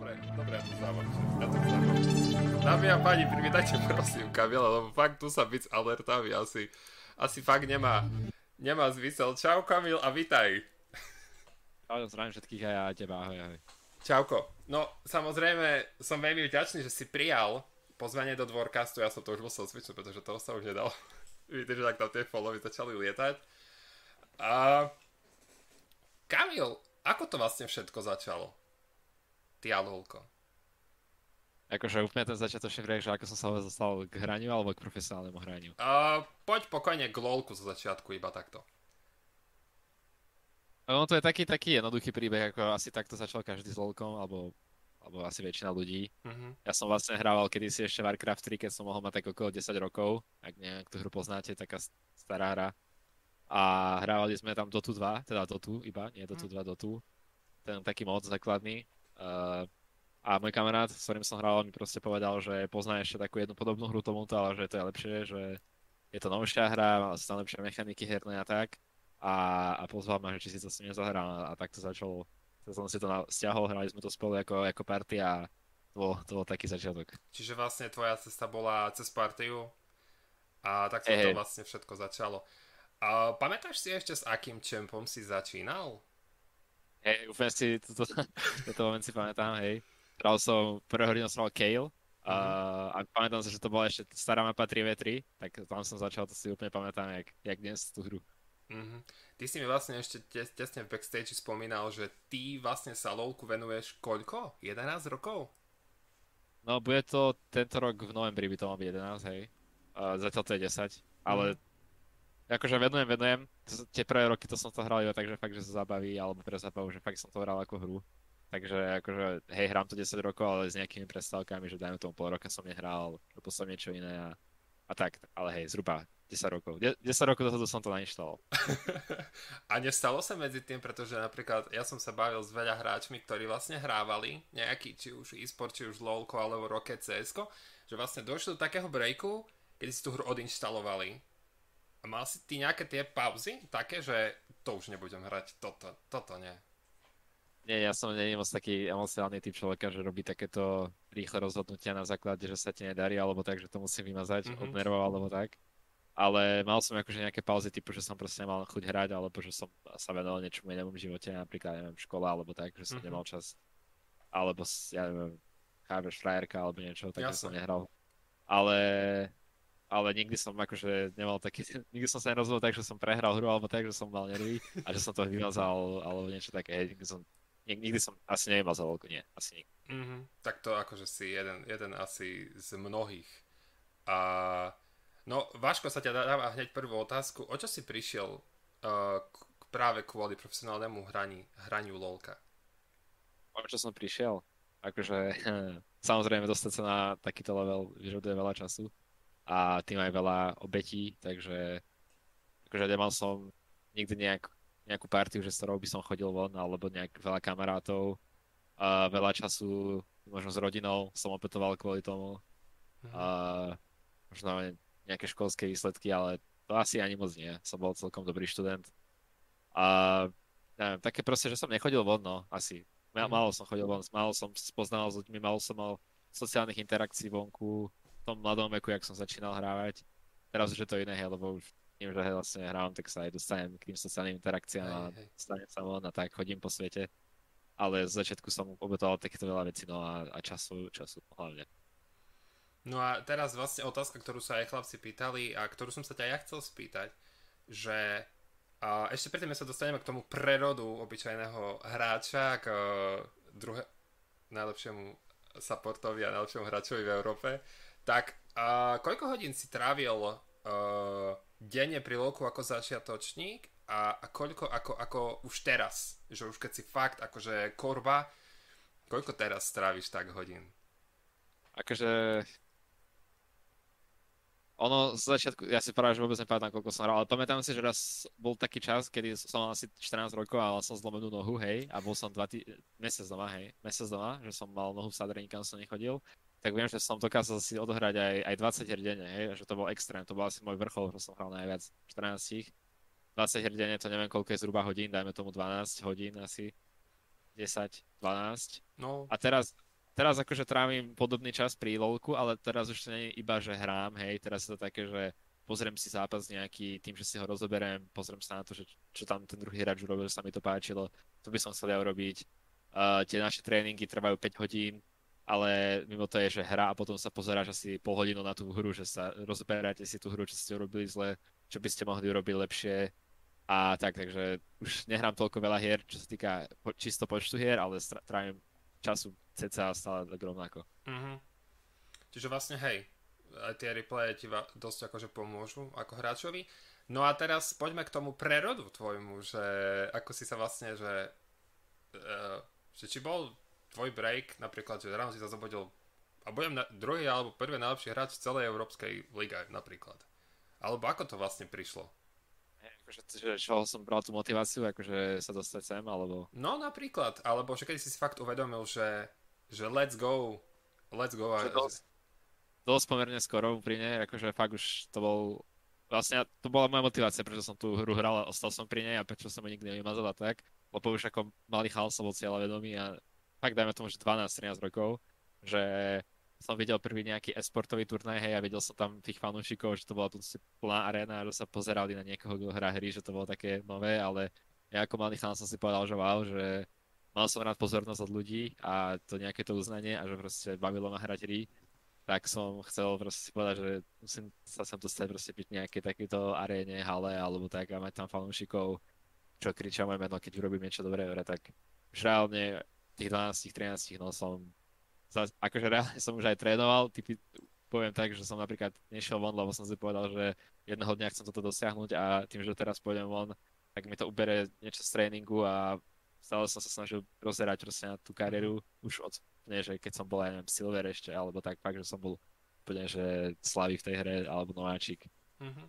dobre, dobre, ja to zdávam. Ja to zdávam. Dámy a páni, privítajte prosím Kamila, lebo fakt tu sa byť s alertami asi, asi fakt nemá, nemá zmysel. Čau Kamil a vitaj. Čau, zdravím všetkých aj ja teba, ahoj, ahoj. Čauko. No, samozrejme, som veľmi vďačný, že si prijal pozvanie do dvorkastu, ja som to už musel cvičiť, pretože toho sa už nedalo. Vidíte, že tak tam tie followy začali lietať. A... Kamil, ako to vlastne všetko začalo? Ty Alholko. Akože úplne ten začiatočný príbeh, že ako som sa dostal k hraniu alebo k profesionálnemu hraniu? Uh, poď pokojne k lolku zo začiatku, iba takto. No to je taký, taký jednoduchý príbeh, ako asi takto začal každý s lolkom, alebo, alebo asi väčšina ľudí. Uh-huh. Ja som vlastne hrával kedysi ešte Warcraft 3, keď som mohol mať tak okolo 10 rokov, ak nejak tú hru poznáte, taká stará hra. A hrávali sme tam Dotu 2, teda Dotu iba, nie Dotu 2, mhm. Dotu. Ten taký mod základný. Uh, a môj kamarát, s ktorým som hral, mi proste povedal, že pozná ešte takú jednu podobnú hru tomuto, ale že to je lepšie, že je to novšia hra, má tam lepšie mechaniky herné a tak. A, a pozval ma, že či si to s ním nezahral a tak to začalo. To som si to stiahol, hrali sme to spolu ako, ako party a to bol, to bol taký začiatok. Čiže vlastne tvoja cesta bola cez partiu a tak hey, to vlastne všetko začalo. A pamätáš si ešte s akým čempom si začínal? Hej, úplne si toto, toto moment si pamätám, hej. Hral som, prvého hodinu som hral Kale, a, mm-hmm. a pamätám sa, že to bola ešte stará mapa 3v3, tak tam som začal, to si úplne pamätám, jak, jak dnes tú hru. Mm-hmm. Ty si mi vlastne ešte tesne v backstage spomínal, že ty vlastne sa LoLku venuješ koľko? 11 rokov? No, bude to tento rok v novembri by to mal byť 11, hej. Uh, zatiaľ to je 10, ale mm akože venujem, venujem. Tie prvé roky to som to hral iba tak, že fakt, že sa zabaví, alebo pre zabavu, že fakt som to hral ako hru. Takže akože, hej, hrám to 10 rokov, ale s nejakými prestávkami, že dajme tomu pol roka som nehral, robil som niečo iné a, a tak, ale hej, zhruba 10 rokov. 10 rokov dozadu som to nainštaloval. a nestalo sa medzi tým, pretože napríklad ja som sa bavil s veľa hráčmi, ktorí vlastne hrávali nejaký, či už e-sport, či už LOLko alebo Rocket CS, že vlastne došlo do takého breaku, kedy si tú hru odinštalovali a mal si ty nejaké tie pauzy také, že to už nebudem hrať, toto, toto nie. Nie, ja som nie moc taký emocionálny typ človeka, že robí takéto rýchle rozhodnutia na základe, že sa ti nedarí, alebo tak, že to musím vymazať mm-hmm. od nervov, alebo tak. Ale mal som akože nejaké pauzy typu, že som proste nemal chuť hrať, alebo že som sa venoval niečomu inému v živote, napríklad, neviem, škola, alebo tak, že som mm-hmm. nemal čas. Alebo, ja neviem, chápeš, frajerka, alebo niečo, takže som nehral. Ale ale nikdy som akože nemal taký, nikdy som sa nerozhodol tak, že som prehral hru alebo tak, že som mal nervy a že som to vymazal alebo niečo také, nikdy som, nikdy som asi nevymazal veľkú, nie, asi nikdy. Mm-hmm. Tak to akože si jeden, jeden asi z mnohých. A no, Váško sa ťa dáva hneď prvú otázku. O čo si prišiel uh, k, práve kvôli profesionálnemu hrani, hraniu LOLka? O čo som prišiel? Akože samozrejme dostať sa na takýto level vyžaduje veľa času a tým aj veľa obetí, takže akože nemal som nikdy nejak, nejakú partiu, že s ktorou by som chodil von, alebo nejak veľa kamarátov, a veľa času možno s rodinou som opetoval kvôli tomu. Mhm. A možno nejaké školské výsledky, ale to asi ani moc nie. Som bol celkom dobrý študent. A neviem, také proste, že som nechodil von, no, asi. Mhm. Málo som chodil von, málo som spoznal s ľuďmi, málo som mal sociálnych interakcií vonku, tom mladom veku, jak som začínal hrávať. Teraz už je to iné, hej, lebo už tým, že vlastne hrávam, tak sa aj dostanem k tým sociálnym interakciám a dostanem sa von a tak chodím po svete. Ale z začiatku som obetoval takéto veľa vecí, no a, a času, času hlavne. No a teraz vlastne otázka, ktorú sa aj chlapci pýtali a ktorú som sa ťa ja chcel spýtať, že a ešte predtým sa dostaneme k tomu prerodu obyčajného hráča, k uh, druhe, najlepšiemu supportovi a najlepšiemu hráčovi v Európe, tak uh, koľko hodín si trávil uh, denne pri loku ako začiatočník a, a koľko ako, ako už teraz, že už keď si fakt akože korba, koľko teraz stráviš tak hodín? Akože ono z začiatku, ja si práve, že vôbec nepamätám, koľko som hral, ale pamätám si, že raz bol taký čas, kedy som mal asi 14 rokov a som zlomenú nohu, hej, a bol som dva tý... mesiac doma, hej, mesiac doma, že som mal nohu v sadre, nikam som nechodil tak viem, že som dokázal si odohrať aj, aj 20 her denne, hej, že to bol extrém, to bol asi môj vrchol, že som hral najviac 14. 20 her denne, to neviem koľko je zhruba hodín, dajme tomu 12 hodín asi, 10, 12. No. A teraz, teraz akože trávim podobný čas pri lolku, ale teraz už to nie je iba, že hrám, hej, teraz je to také, že pozriem si zápas nejaký tým, že si ho rozoberiem, pozriem sa na to, že čo tam ten druhý hráč urobil, že sa mi to páčilo, to by som chcel ja urobiť. Uh, tie naše tréningy trvajú 5 hodín, ale mimo to je, že hra a potom sa pozeráš asi pol hodinu na tú hru, že sa rozberáte si tú hru, čo ste urobili zle, čo by ste mohli urobiť lepšie a tak, takže už nehrám toľko veľa hier, čo sa týka čisto počtu hier, ale trávim času cca stále tak rovnako. Mm-hmm. Čiže vlastne hej, aj tie replaye ti dosť akože pomôžu ako hráčovi. No a teraz poďme k tomu prerodu tvojmu, že ako si sa vlastne, že, uh, že či bol tvoj break, napríklad, že ráno si sa zobudil a budem na, druhý alebo prvý najlepší hráč v celej Európskej lige napríklad. Alebo ako to vlastne prišlo? Akože, že čo som bral tú motiváciu, akože sa dostať sem, alebo... No napríklad, alebo že keď si si fakt uvedomil, že, že let's go, let's go. A, dosť, dosť pomerne skoro pri nej, akože fakt už to bol... Vlastne to bola moja motivácia, prečo som tú hru hral a ostal som pri nej a prečo som ju nikdy nevymazal a tak. Lebo už ako malý chal som bol cieľavedomý a fakt dajme tomu, že 12-13 rokov, že som videl prvý nejaký esportový turnaj, hej, a videl som tam tých fanúšikov, že to bola tu plná arena, že sa pozerali na niekoho, kto hrá hry, že to bolo také nové, ale ja ako malý chan som si povedal, že wow, že mal som rád pozornosť od ľudí a to nejaké to uznanie a že proste bavilo ma hrať hry, tak som chcel proste si povedať, že musím sa sem dostať proste byť nejaké takéto aréne, hale alebo tak a mať tam fanúšikov, čo kričia moje meno, keď urobím niečo dobré, tak už reálne tých 12-13 no som sa, akože reálne som už aj trénoval, typy, poviem tak, že som napríklad nešiel von, lebo som si povedal, že jedného dňa chcem toto dosiahnuť a tým, že teraz pôjdem von, tak mi to ubere niečo z tréningu a stále som sa snažil rozerať proste na tú kariéru už od, nie, že keď som bol, aj neviem, Silver ešte, alebo tak fakt, že som bol úplne, že slavý v tej hre, alebo nováčik. Uh-huh.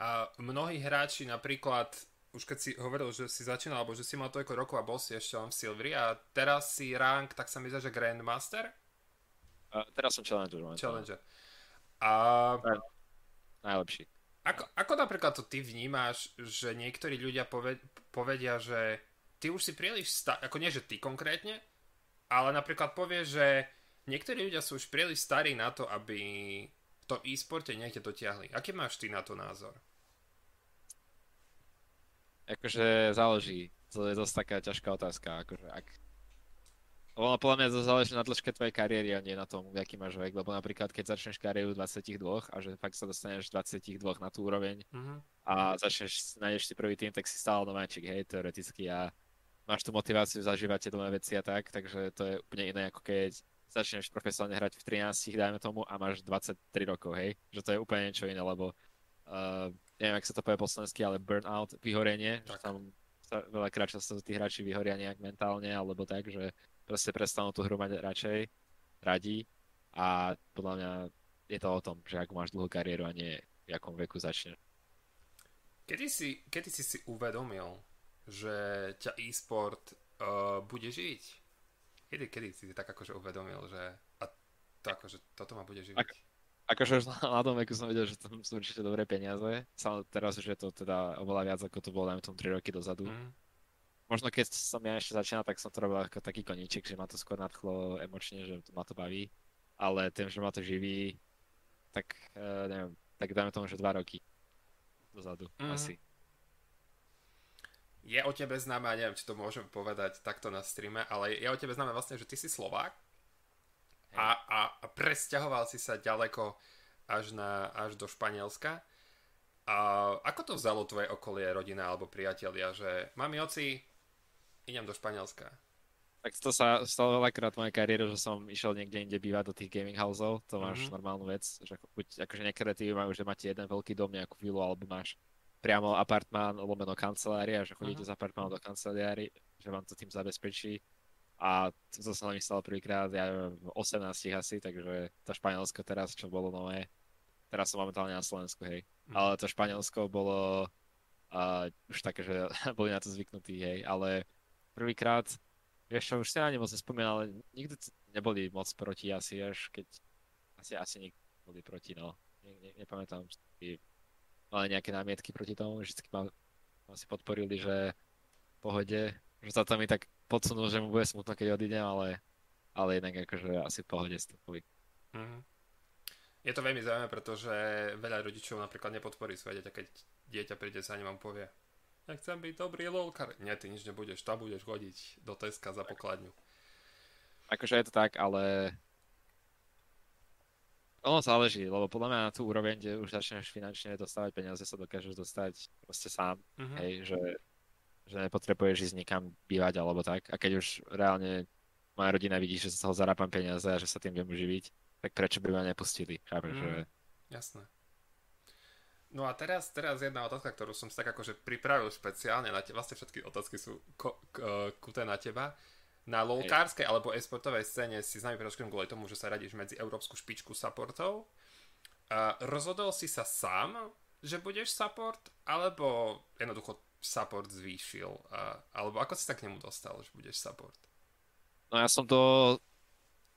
A mnohí hráči napríklad už keď si hovoril, že si začínal, alebo že si mal toľko rokov a bol si ešte len v Silveri a teraz si rank, tak sa mi zdá, že Grandmaster? Uh, teraz som Challenger. Challenger. A... Najlepší. Ako, ako napríklad to ty vnímáš, že niektorí ľudia poved, povedia, že ty už si príliš starý, ako nie, že ty konkrétne, ale napríklad povie, že niektorí ľudia sú už príliš starí na to, aby v tom e-sporte niekde dotiahli. Aký máš ty na to názor? Akože záleží. To je dosť taká ťažká otázka. Akože ak... Ono podľa mňa to záleží na dĺžke tvojej kariéry a nie na tom, aký máš vek. Lebo napríklad, keď začneš kariéru 22 a že fakt sa dostaneš 22 na tú úroveň uh-huh. a začneš, nájdeš si prvý tým, tak si stále nováčik, hej, teoreticky a máš tú motiváciu zažívať tie nové veci a tak, takže to je úplne iné ako keď začneš profesionálne hrať v 13, dajme tomu, a máš 23 rokov, hej, že to je úplne niečo iné, lebo uh, neviem, ak sa to povie po slovensky, ale burnout, vyhorenie, tak. že tam sa veľakrát často tí hráči vyhoria nejak mentálne, alebo tak, že proste prestanú tú hru mať radšej, radí a podľa mňa je to o tom, že ako máš dlhú kariéru a nie v akom veku začne. Kedy si, kedy si si uvedomil, že ťa e-sport uh, bude živiť? Kedy, kedy si tak akože uvedomil, že a to akože toto ma bude živiť? Ak, akože už na tom veku som videl, že tam sú určite dobré peniaze. Teraz už je to teda oveľa viac, ako to bolo, dajme tomu 3 roky dozadu. Mm. Možno keď som ja ešte začínal, tak som to robil ako taký koníček, že ma to skôr nadchlo emočne, že ma to baví. Ale tým, že ma to živí, tak uh, neviem, tak dajme tomu, že 2 roky dozadu mm. asi. Je o tebe známe, neviem, či to môžem povedať takto na streame, ale je o tebe známe vlastne, že ty si Slovák a, a, a presťahoval si sa ďaleko až, na, až do Španielska. A ako to vzalo tvoje okolie, rodina alebo priatelia, že mami, oci, idem do Španielska? Tak to sa stalo veľakrát v mojej kariére, že som išiel niekde inde bývať do tých gaming houseov, to máš mm-hmm. normálnu vec, že buď, akože niektoré tí majú, že máte jeden veľký dom, nejakú vilu, alebo máš priamo apartmán, lomeno kancelária, že chodíte mm-hmm. z apartmánu do kancelárie, že vám to tým zabezpečí a to sa mi stalo prvýkrát, ja v 18 asi, takže to Španielsko teraz, čo bolo nové, teraz som momentálne na Slovensku, hej. Mm. Ale to Španielsko bolo uh, už také, že boli na to zvyknutí, hej, ale prvýkrát, vieš čo, už si ani moc nespomínal, ale nikdy neboli moc proti asi, až keď asi, asi nikdy boli proti, no. Ne, ne, nepamätám, že mali nejaké námietky proti tomu, vždycky ma, ma si podporili, že v pohode, že sa to mi tak podsunul, že mu bude smutno, keď odídem, ale ale jednak akože asi v pohode s mm-hmm. Je to veľmi zaujímavé, pretože veľa rodičov napríklad nepodporí svoje dieťa, keď dieťa príde sa ním a povie ja chcem byť dobrý lolkar. Nie, ty nič nebudeš, tam budeš hodiť do Teska za pokladňu. Akože je to tak, ale ono záleží, lebo podľa mňa na tú úroveň, kde už začneš finančne dostávať peniaze, sa dokážeš dostať proste sám, mm-hmm. hej, že, že nepotrebuješ ísť nikam bývať alebo tak. A keď už reálne moja rodina vidí, že sa toho zarábam peniaze a že sa tým viem uživiť, tak prečo by ma nepustili? Chápeš, mm, že... Jasné. No a teraz, teraz jedna otázka, ktorú som si tak akože pripravil špeciálne na teba. Vlastne všetky otázky sú ko, k, kuté na teba. Na lolkárskej alebo esportovej scéne si známy predovšetkým kvôli tomu, že sa radíš medzi európsku špičku supportov. Uh, rozhodol si sa sám, že budeš support, alebo jednoducho support zvýšil? Uh, alebo ako si sa k nemu dostal, že budeš support? No ja som to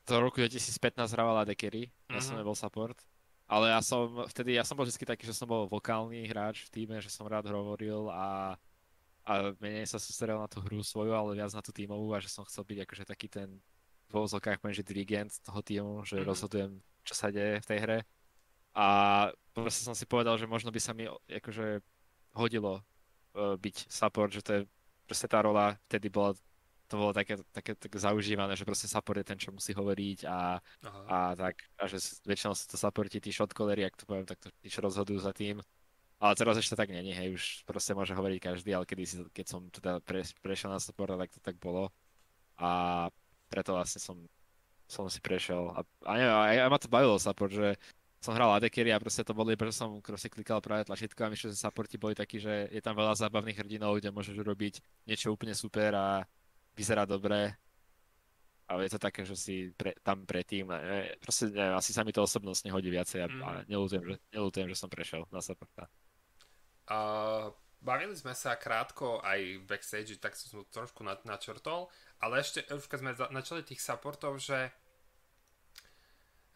do roku 2015 hrával AD Carry, ja mm-hmm. som mhm. nebol support. Ale ja som vtedy, ja som bol vždy taký, že som bol vokálny hráč v týme, že som rád hovoril a, a menej sa sústredil na tú hru svoju, ale viac na tú tímovú a že som chcel byť akože taký ten v vozokách poviem, že dirigent toho týmu, že mm-hmm. rozhodujem, čo sa deje v tej hre. A proste som si povedal, že možno by sa mi akože hodilo byť support, že to je proste tá rola vtedy bola to bolo také, také, také zaužívané, že proste support je ten, čo musí hovoriť a, a tak, a že väčšinou sa to supporti tí shotcallery, ak to poviem, tak to tí, čo rozhodujú za tým. Ale teraz ešte tak není, hej, už proste môže hovoriť každý, ale kedy si, keď som teda pre, prešiel na support, tak to tak bolo. A preto vlastne som, som si prešiel. A, a neviem, aj, aj ma to bavilo support, že som hral adekery a proste to iba, že som proste klikal práve tlačítko a myslím, že supporti boli takí, že je tam veľa zábavných hrdinov, kde môžeš urobiť niečo úplne super a vyzerá dobre, ale je to také, že si pre, tam predtým, ne, proste neviem, asi sa mi to osobnostne hodí viacej a, mm. a nelutujem, že, že som prešiel na supporta. Uh, bavili sme sa krátko aj backstage, tak som trošku načrtol, ale ešte, už keď sme načali tých supportov, že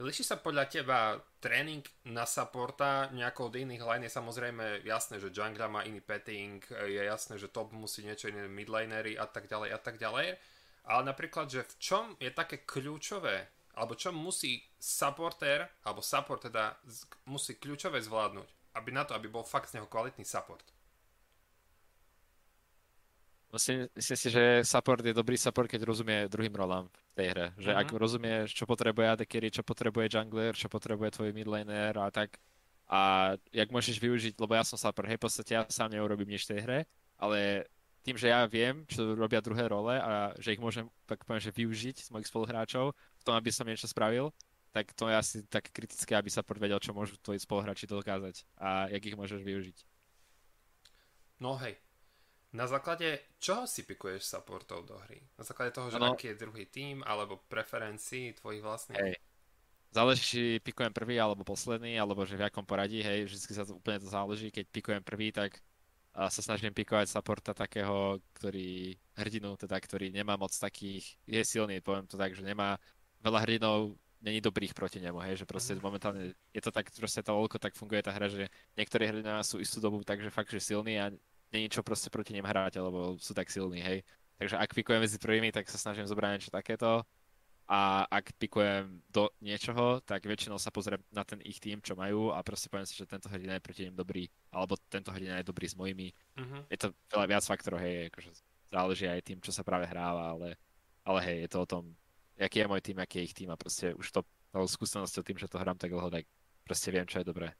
Líši sa podľa teba tréning na supporta nejako od iných line? Je samozrejme jasné, že jungla má iný petting, je jasné, že top musí niečo iné, midlanery a tak ďalej a tak ďalej. Ale napríklad, že v čom je také kľúčové, alebo čo musí supporter, alebo support teda musí kľúčové zvládnuť, aby na to, aby bol fakt z neho kvalitný support? Myslím, myslím si, že support je dobrý support, keď rozumie druhým rolám v tej hre. Že mm-hmm. ak rozumieš, čo potrebuje AD carry, čo potrebuje jungler, čo potrebuje tvoj midlaner a tak. A jak môžeš využiť, lebo ja som support, hej, v podstate ja sám neurobím nič v tej hre, ale tým, že ja viem, čo robia druhé role a že ich môžem, tak poviem, že využiť z mojich spoluhráčov v tom, aby som niečo spravil, tak to je asi tak kritické, aby sa vedel, čo môžu tvoji spoluhráči dokázať a jak ich môžeš využiť. No hej, na základe čoho si pikuješ supportov do hry? Na základe toho, že ano. aký je druhý tým, alebo preferencií tvojich vlastných? Hej. Záleží, či pikujem prvý alebo posledný, alebo že v akom poradí, hej, vždy sa to úplne to záleží. Keď pikujem prvý, tak sa snažím pikovať supporta takého, ktorý hrdinu, teda ktorý nemá moc takých, je silný, poviem to tak, že nemá veľa hrdinov, není dobrých proti nemu, hej, že proste mm. momentálne je to tak, proste to toľko tak funguje tá hra, že niektorí hrdinovia sú istú dobu takže fakt, že silní a není čo proste proti nim hrať, lebo sú tak silní, hej. Takže ak pikujem medzi prvými, tak sa snažím zobrať niečo takéto. A ak pikujem do niečoho, tak väčšinou sa pozriem na ten ich tým, čo majú a proste poviem si, že tento hrdina je proti nim dobrý, alebo tento hrdina je dobrý s mojimi. Uh-huh. Je to veľa viac faktorov, hej, akože záleží aj tým, čo sa práve hráva, ale, ale hej, je to o tom, aký je môj tým, aký je ich tým a proste už to, skúsenosťou tým, že to hrám tak dlho, tak proste viem, čo je dobré.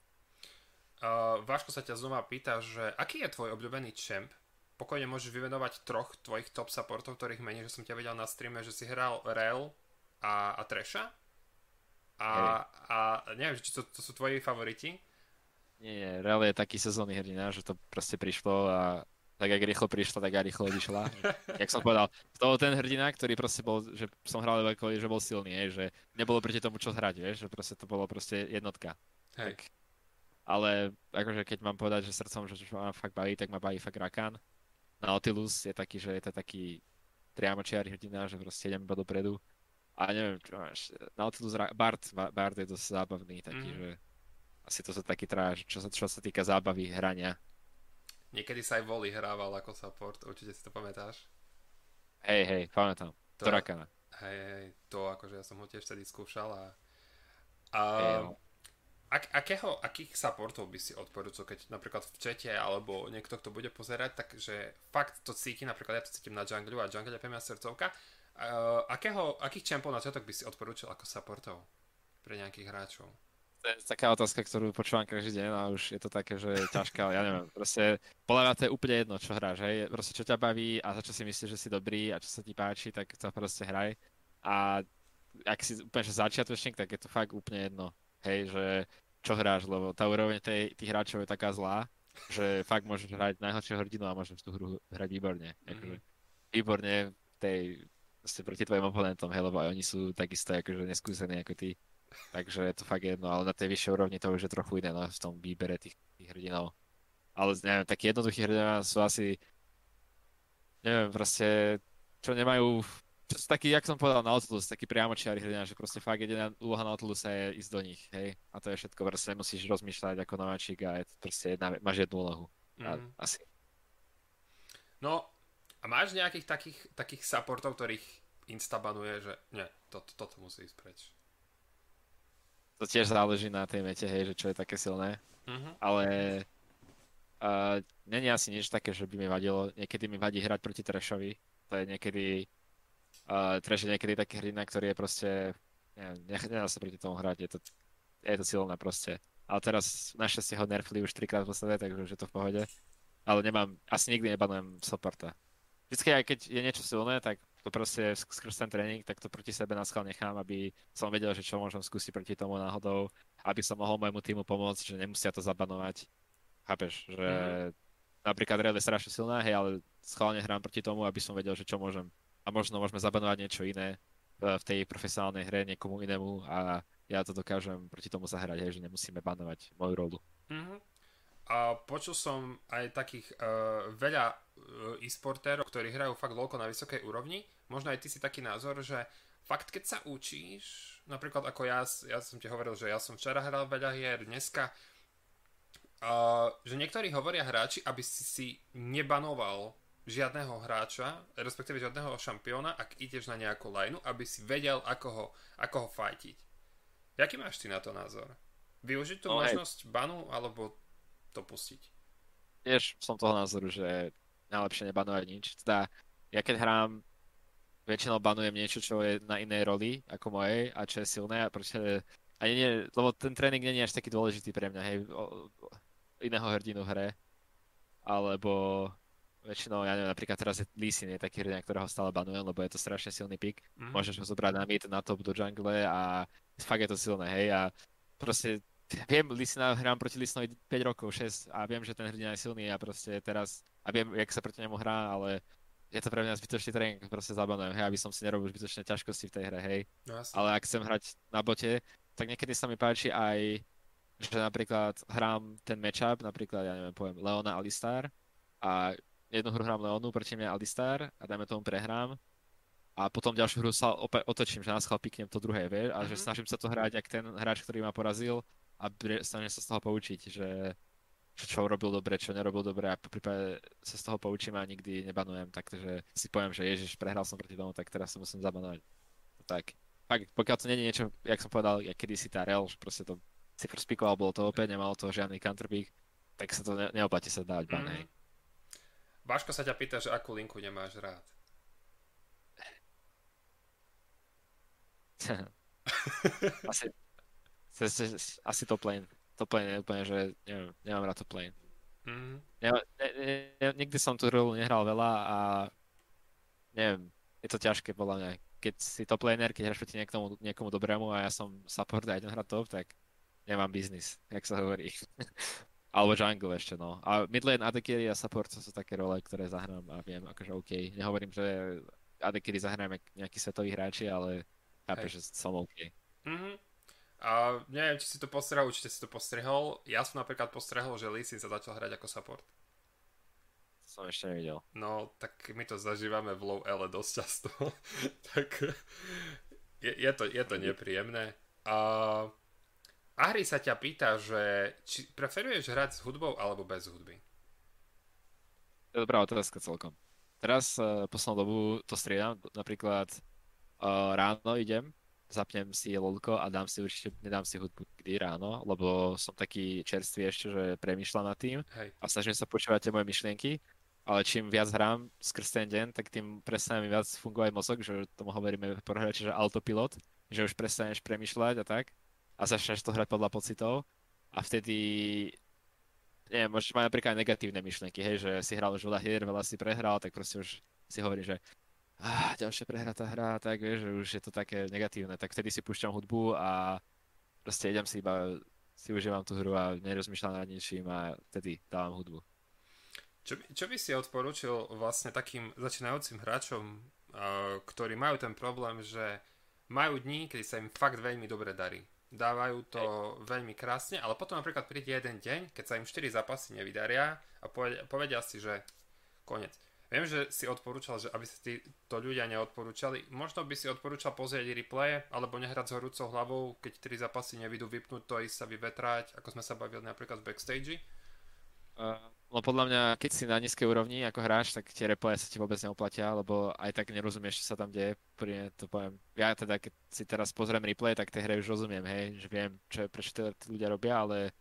Uh, Váško sa ťa znova pýta, že aký je tvoj obľúbený champ? Pokojne môžeš vyvenovať troch tvojich top supportov, ktorých menej, že som ťa videl na streame, že si hral Rel a, a Tresha. A, a neviem, či to, to sú tvoji favoriti? Nie, nie, Rel je taký sezónny hrdina, že to proste prišlo a tak jak rýchlo prišla, tak aj rýchlo odišla. Jak som povedal, to ten hrdina, ktorý proste bol, že som hral veľko, že bol silný, že nebolo proti tomu čo hrať, vieš, že proste to bolo proste jednotka. Hej. Tak ale akože keď mám povedať, že srdcom, že čo ma fakt baví, tak ma baví fakt Rakan. Nautilus je taký, že je to taký priamočiar hrdina, že proste idem iba dopredu. A neviem, čo máš, Nautilus, Bart, Bart je dosť zábavný, taký, mm. že asi to sú taký tráž, čo sa, čo sa týka zábavy hrania. Niekedy sa aj Voli hrával ako support, určite si to pamätáš? Hej, hej, pamätám. To, to Rakana. Hej, hej, to akože ja som ho tiež vtedy skúšal a... a Hej, no. Ak, akého, akých supportov by si odporúčil, keď napríklad v čete alebo niekto, kto bude pozerať, takže fakt to cíti, napríklad ja to cítim na junglu a jungle je pre srdcovka. Uh, akého, akých čempov na začiatok by si odporúčil ako supportov pre nejakých hráčov? To je taká otázka, ktorú počúvam každý deň a už je to také, že je ťažká, ja neviem, proste podľa mňa to je úplne jedno, čo hráš, hej, proste čo ťa baví a za čo si myslíš, že si dobrý a čo sa ti páči, tak to proste hraj a ak si úplne začiatočník, tak je to fakt úplne jedno, hej, že čo hráš, lebo tá úroveň tej, tých hráčov je taká zlá, že fakt môžeš hrať najhoršieho hrdinu a môžeš tú hru hrať výborne, akože, výborne tej, proste proti tvojim oponentom, hej, lebo aj oni sú takisto akože neskúsení ako ty. Takže je to fakt jedno, ale na tej vyššej úrovni to už je trochu iné no, v tom výbere tých, tých hrdinov. Ale neviem, takí jednoduchí hrdinovia sú asi, neviem, proste, čo nemajú, čo sú takí, jak som povedal, Nautilus, takí priamočiari hrdina, že proste fakt jediná úloha Nautilusa je ísť do nich, hej. A to je všetko, proste nemusíš rozmýšľať ako nováčik a je to proste jedna, máš jednu úlohu. A, Mhm. asi. No, a máš nejakých takých, takých supportov, ktorých instabanuje, že nie, toto, toto musí ísť preč. To tiež záleží na tej mete, hej, že čo je také silné. Mhm. ale uh, není asi nič také, že by mi vadilo. Niekedy mi vadí hrať proti Trashovi. To je niekedy... Uh, Trash je niekedy taký hrdina, ktorý je proste... Neviem, nedá sa proti tomu hrať, je to, je to silné proste. Ale teraz našťastie ho nerfli už trikrát podstate, takže už je to v pohode. Ale nemám, asi nikdy nebanujem supporta. Vždycky aj keď je niečo silné, tak to proste sk- skrz ten tréning, tak to proti sebe na schvál nechám, aby som vedel, že čo môžem skúsiť proti tomu náhodou, aby som mohol môjmu týmu pomôcť, že nemusia to zabanovať. Chápeš, že Mhm. napríklad Real je strašne silná, hej, ale schválne hrám proti tomu, aby som vedel, že čo môžem. A možno môžeme zabanovať niečo iné e, v tej profesionálnej hre niekomu inému a ja to dokážem proti tomu zahrať, hej, že nemusíme banovať moju rolu. Mhm. A počul som aj takých uh, veľa uh, e-sportérov, ktorí hrajú fakt LoLko na vysokej úrovni. Možno aj ty si taký názor, že fakt keď sa učíš, napríklad ako ja, ja som ti hovoril, že ja som včera hral veľa hier, dneska, uh, že niektorí hovoria hráči, aby si si nebanoval žiadneho hráča, respektíve žiadneho šampióna, ak ideš na nejakú lineu, aby si vedel, ako ho, ako ho fajtiť. Jaký máš ty na to názor? Využiť tú No hej. možnosť banu, alebo to pustiť? Tiež som toho názoru, že najlepšie nebanovať nič. Teda ja keď hrám, väčšinou banujem niečo, čo je na inej roli ako mojej a čo je silné a proste ani nie, lebo ten tréning nie je až taký dôležitý pre mňa, hej, o, o, iného hrdinu hre, alebo väčšinou, ja neviem, napríklad teraz je Lee Sin je taký hrdina, ktorého stále banujem, lebo je to strašne silný pick. Mhm. Môžeš ho zobrať na mid, na top do jungle a fakt je to silné, hej, a proste viem, Lisina hrám proti Lisinovi 5 rokov, 6 a viem, že ten hrdina je silný a proste teraz, a viem, jak sa proti nemu hrá, ale je to pre mňa zbytočný tréning, proste zabanujem, hej, aby som si nerobil zbytočné ťažkosti v tej hre, hej. No jasne. Ale ak chcem hrať na bote, tak niekedy sa mi páči aj, že napríklad hrám ten matchup, napríklad, ja neviem, poviem Leona Alistar a jednu hru hrám Leonu, proti mňa Alistar a dajme tomu prehrám a potom ďalšiu hru sa opäť otočím, že na schvál piknem to druhé, vieš, a že Mhm. snažím sa to hrať, jak ten hráč, ktorý ma porazil a snažím sa z toho poučiť, že čo, robil dobre, čo nerobil dobre a po prípade sa z toho poučím a nikdy nebanujem, takže si poviem, že ježiš, prehral som proti tomu, tak teraz sa musím zabanovať. Tak, fakt, pokiaľ to nie je niečo, jak som povedal, jak kedysi tá Rel, že proste to si first pickoval, bolo to opäť, nemalo to žiadny counterpick, tak sa to ne- neoplatí sa dávať ban, Mhm. hej. Vaško sa ťa pýta, že akú linku nemáš rád. asi, asi top lane. Top lane je úplne, že neviem, nemám rád top lane. Mhm. Ne, ne, ne, nikdy som tú hru nehral veľa a neviem, je to ťažké podľa mňa. Keď si top laner, keď hráš proti niekomu, niekomu dobrému a ja som support a idem hrať top, tak nemám biznis, jak sa hovorí. Alebo jungle ešte, no. A mid lane, AD carry a support sú také role, ktoré zahrám a viem, akože OK. Nehovorím, že AD carry zahrám jak nejakí svetoví hráči, ale chápeš, že som OK. Mhm. A neviem, či si to postrehol, určite si to postrehol. Ja som napríklad postrehol, že Lee sa začal hrať ako support. Som ešte nevidel. No, tak my to zažívame v low L dosť často. tak je, je, to, je to nepríjemné. A Ahri sa ťa pýta, že či preferuješ hrať s hudbou alebo bez hudby? To je dobrá otázka celkom. Teraz uh, poslednú dobu to striedam, napríklad uh, ráno idem, zapnem si lolko a dám si určite, nedám si hudbu kdy ráno, lebo som taký čerstvý ešte, že premýšľam nad tým Hej. a snažím sa počúvať tie moje myšlienky, ale čím viac hrám skrz ten deň, tak tým prestane mi viac fungovať mozog, že tomu hovoríme v prohrači, že autopilot, že už prestaneš premýšľať a tak a začneš to hrať podľa pocitov a vtedy neviem, môžeš mať napríklad negatívne myšlienky, hej, že si hral už veľa hier, veľa si prehral, tak proste už si hovorí, že ah, ďalšia prehratá hra, tak vieš, že už je to také negatívne, tak vtedy si púšťam hudbu a proste idem si iba, si užívam tú hru a nerozmýšľam nad ničím a vtedy dávam hudbu. Čo by, čo by si odporúčil vlastne takým začínajúcim hráčom, uh, ktorí majú ten problém, že majú dní, kedy sa im fakt veľmi dobre darí. Dávajú to Hej. veľmi krásne, ale potom napríklad príde jeden deň, keď sa im 4 zápasy nevydaria a povedia, povedia si, že koniec. Viem, že si odporúčal, že aby si to ľudia neodporúčali. Možno by si odporúčal pozrieť replay, alebo nehrať s horúcou hlavou, keď 3 zápasy nevidú vypnúť to, ísť sa vyvetrať, ako sme sa bavili napríklad v backstage. Uh, no podľa mňa, keď si na nízkej úrovni ako hráč, tak tie replaye sa ti vôbec neoplatia, lebo aj tak nerozumieš, čo sa tam deje. Pri to poviem. Ja teda, keď si teraz pozriem replay, tak tej hre už rozumiem, hej, že viem, čo, prečo tí ľudia robia, ale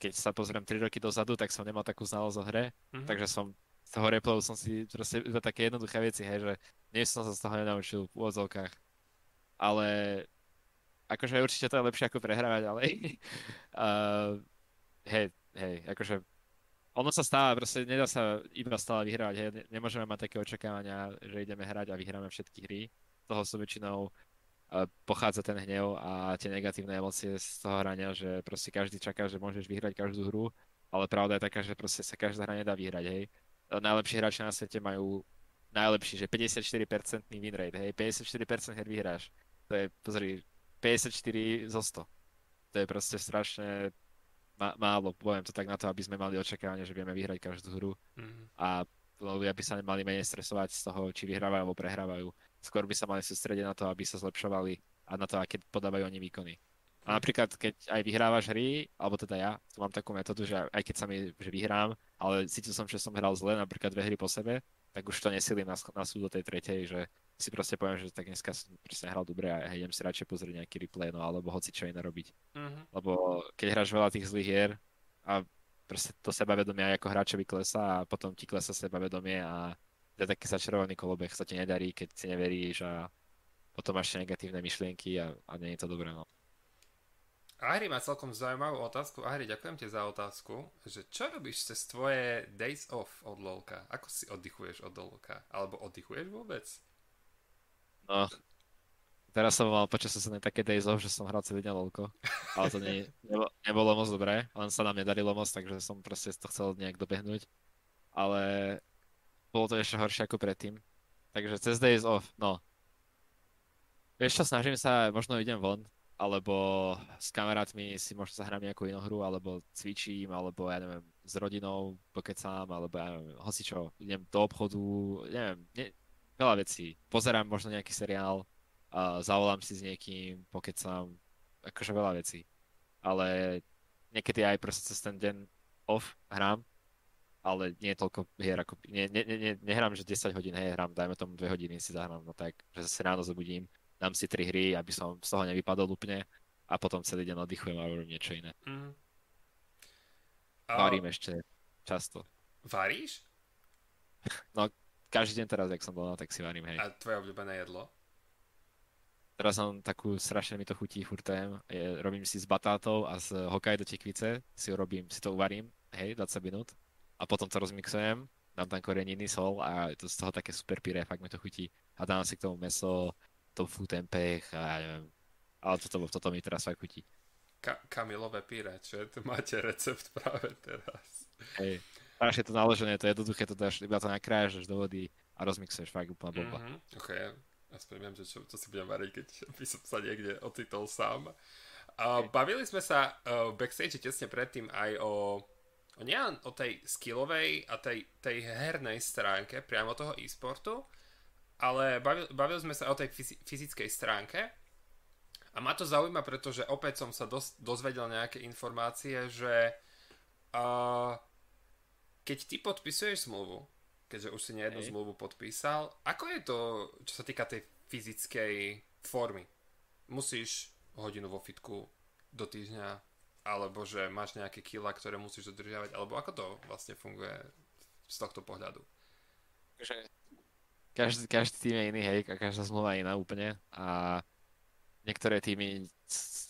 keď sa pozriem 3 roky dozadu, tak som nemal takú znalosť o hre, mm-hmm. takže som z toho replayu som si proste iba také jednoduché veci, hej, že nie som sa z toho nenaučil v úvodzovkách. Ale akože určite to je lepšie ako prehrávať, ale uh, hej, hej, akože ono sa stáva, proste nedá sa iba stále vyhrávať, hej, nemôžeme mať také očakávania, že ideme hrať a vyhráme všetky hry. Toho sú väčšinou uh, pochádza ten hnev a tie negatívne emócie z toho hrania, že proste každý čaká, že môžeš vyhrať každú hru, ale pravda je taká, že proste sa každá hra nedá vyhrať, hej najlepší hráči na svete majú najlepší, že 54% win rate, hej, 54% her vyhráš. To je, pozri, 54 zo 100. To je proste strašne má, málo, poviem to tak na to, aby sme mali očakávanie, že vieme vyhrať každú hru mm-hmm. a ľudia by sa mali menej stresovať z toho, či vyhrávajú alebo prehrávajú. Skôr by sa mali sústrediť na to, aby sa zlepšovali a na to, aké podávajú oni výkony. A napríklad, keď aj vyhrávaš hry, alebo teda ja, tu mám takú metódu, že aj keď sa mi že vyhrám, ale cítil som, že som hral zle, napríklad dve hry po sebe, tak už to nesilím na, na súd do tej tretej, že si proste poviem, že tak dneska som proste hral dobre a idem si radšej pozrieť nejaký replay, no alebo hoci čo iné robiť. Uh-huh. Lebo keď hráš veľa tých zlých hier a proste to sebavedomie aj ako hráčovi klesá a potom ti klesá sebavedomie a to je taký začarovaný kolobeh, sa ti nedarí, keď si neveríš a potom máš negatívne myšlienky a, a nie je to dobré. No. Ahri má celkom zaujímavú otázku. Ahri, ďakujem ti za otázku. Že čo robíš cez tvoje days off od LOLka? Ako si oddychuješ od LOLka? Alebo oddychuješ vôbec? No, teraz som mal počas sezóny také days off, že som hral celý deň LOLko. Ale to nie, nebolo, nebolo moc dobré, len sa nám nedarilo moc, takže som proste to chcel nejak dobehnúť. Ale bolo to ešte horšie ako predtým. Takže cez days off, no. Vieš čo, snažím sa, možno idem von, alebo s kamarátmi si možno zahrám nejakú inú hru, alebo cvičím, alebo ja neviem, s rodinou pokecám, alebo ja neviem, čo, idem do obchodu, neviem, ne, veľa vecí. Pozerám možno nejaký seriál, uh, zavolám si s niekým, pokecám, akože veľa vecí. Ale niekedy aj proste cez ten deň off hrám, ale nie toľko hier, ako, nie, nie, nie, nehrám, že 10 hodín, hej, hrám, dajme tomu 2 hodiny si zahrám, no tak, že zase ráno zobudím, dám si tri hry, aby som z toho nevypadol úplne a potom celý deň oddychujem a robím niečo iné. Mm. A... Varím ešte často. Varíš? No, každý deň teraz, jak som bol, no, tak si varím, hej. A tvoje obľúbené jedlo? Teraz som takú, strašne mi to chutí, furtem. Je, robím si s batátov a z Hokkaido tekvice si robím, si to uvarím, hej, 20 minút. A potom to rozmixujem, dám tam koreniny, sol a je to z toho také super pyré, fakt mi to chutí. A dám si k tomu meso, tofu, tempeh a ja neviem. Ale toto, toto mi teraz fakt chutí. Ka- Kamilové píre, čo tu máte recept práve teraz. Hej, je to naložené, to je jednoduché, to dáš, iba to nakrájaš do vody a rozmixuješ fakt úplne bomba. Mm-hmm, ok, aspoň viem, že čo, čo si budem variť, keď by som sa niekde ocitol sám. Uh, bavili sme sa uh, backstage tesne predtým aj o, o nielen o tej skillovej a tej, tej hernej stránke priamo toho e-sportu, ale bavili, bavili sme sa o tej fyzickej stránke a ma to zaujíma, pretože opäť som sa dos, dozvedel nejaké informácie, že uh, keď ty podpisuješ zmluvu, keďže už si nejednu zmluvu podpísal, ako je to, čo sa týka tej fyzickej formy. Musíš hodinu vo fitku do týždňa, alebo že máš nejaké kila, ktoré musíš dodržiavať, alebo ako to vlastne funguje z tohto pohľadu? Každý, každý tým je iný, hej, a každá zmluva je iná úplne a niektoré týmy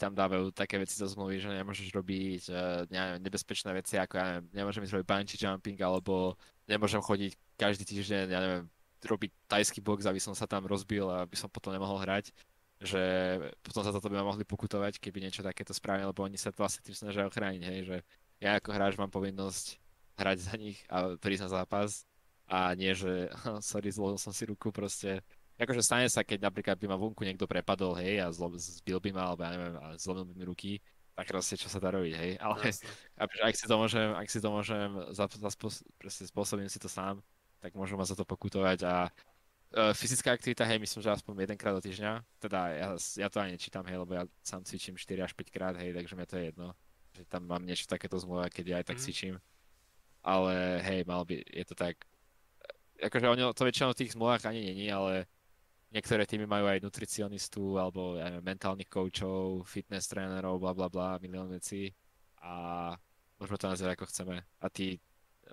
tam dávajú také veci do zmluvy, že nemôžeš robiť uh, neviem, nebezpečné veci, ako ja neviem, nemôžem ísť robiť bungee jumping, alebo nemôžem chodiť každý týždeň, ja neviem, robiť tajský box, aby som sa tam rozbil a aby som potom nemohol hrať. Že potom sa toto by ma mohli pokutovať, keby niečo takéto spravili, lebo oni sa vlastne tým snažia ochrániť, hej, že ja ako hráč mám povinnosť hrať za nich a prísť na zápas a nie, že sorry, zlomil som si ruku, proste akože stane sa, keď napríklad by ma vonku niekto prepadol, hej, a zlo, zbil by ma, alebo ja neviem, zlomil by mi ruky, tak proste čo sa dá robiť, hej, ale ak si to môžem, ak si to môžem, za, za spôsob, spôsobím si to sám, tak môžu ma za to pokutovať a Uh, fyzická aktivita, hej, myslím, že aspoň jedenkrát do týždňa. Teda ja, ja to ani nečítam, hej, lebo ja sám cvičím 4 až 5 krát, hej, takže mňa to je jedno. Že tam mám niečo takéto zmluva, keď ja aj tak mm. cvičím. Ale hej, mal by, je to tak. Akože oni to väčšinou v tých zmluvách ani není, ale niektoré týmy majú aj nutricionistu, alebo neviem, mentálnych koučov, fitness trénerov, bla bla bla, milión vecí. A môžeme to nazvať ako chceme. A tí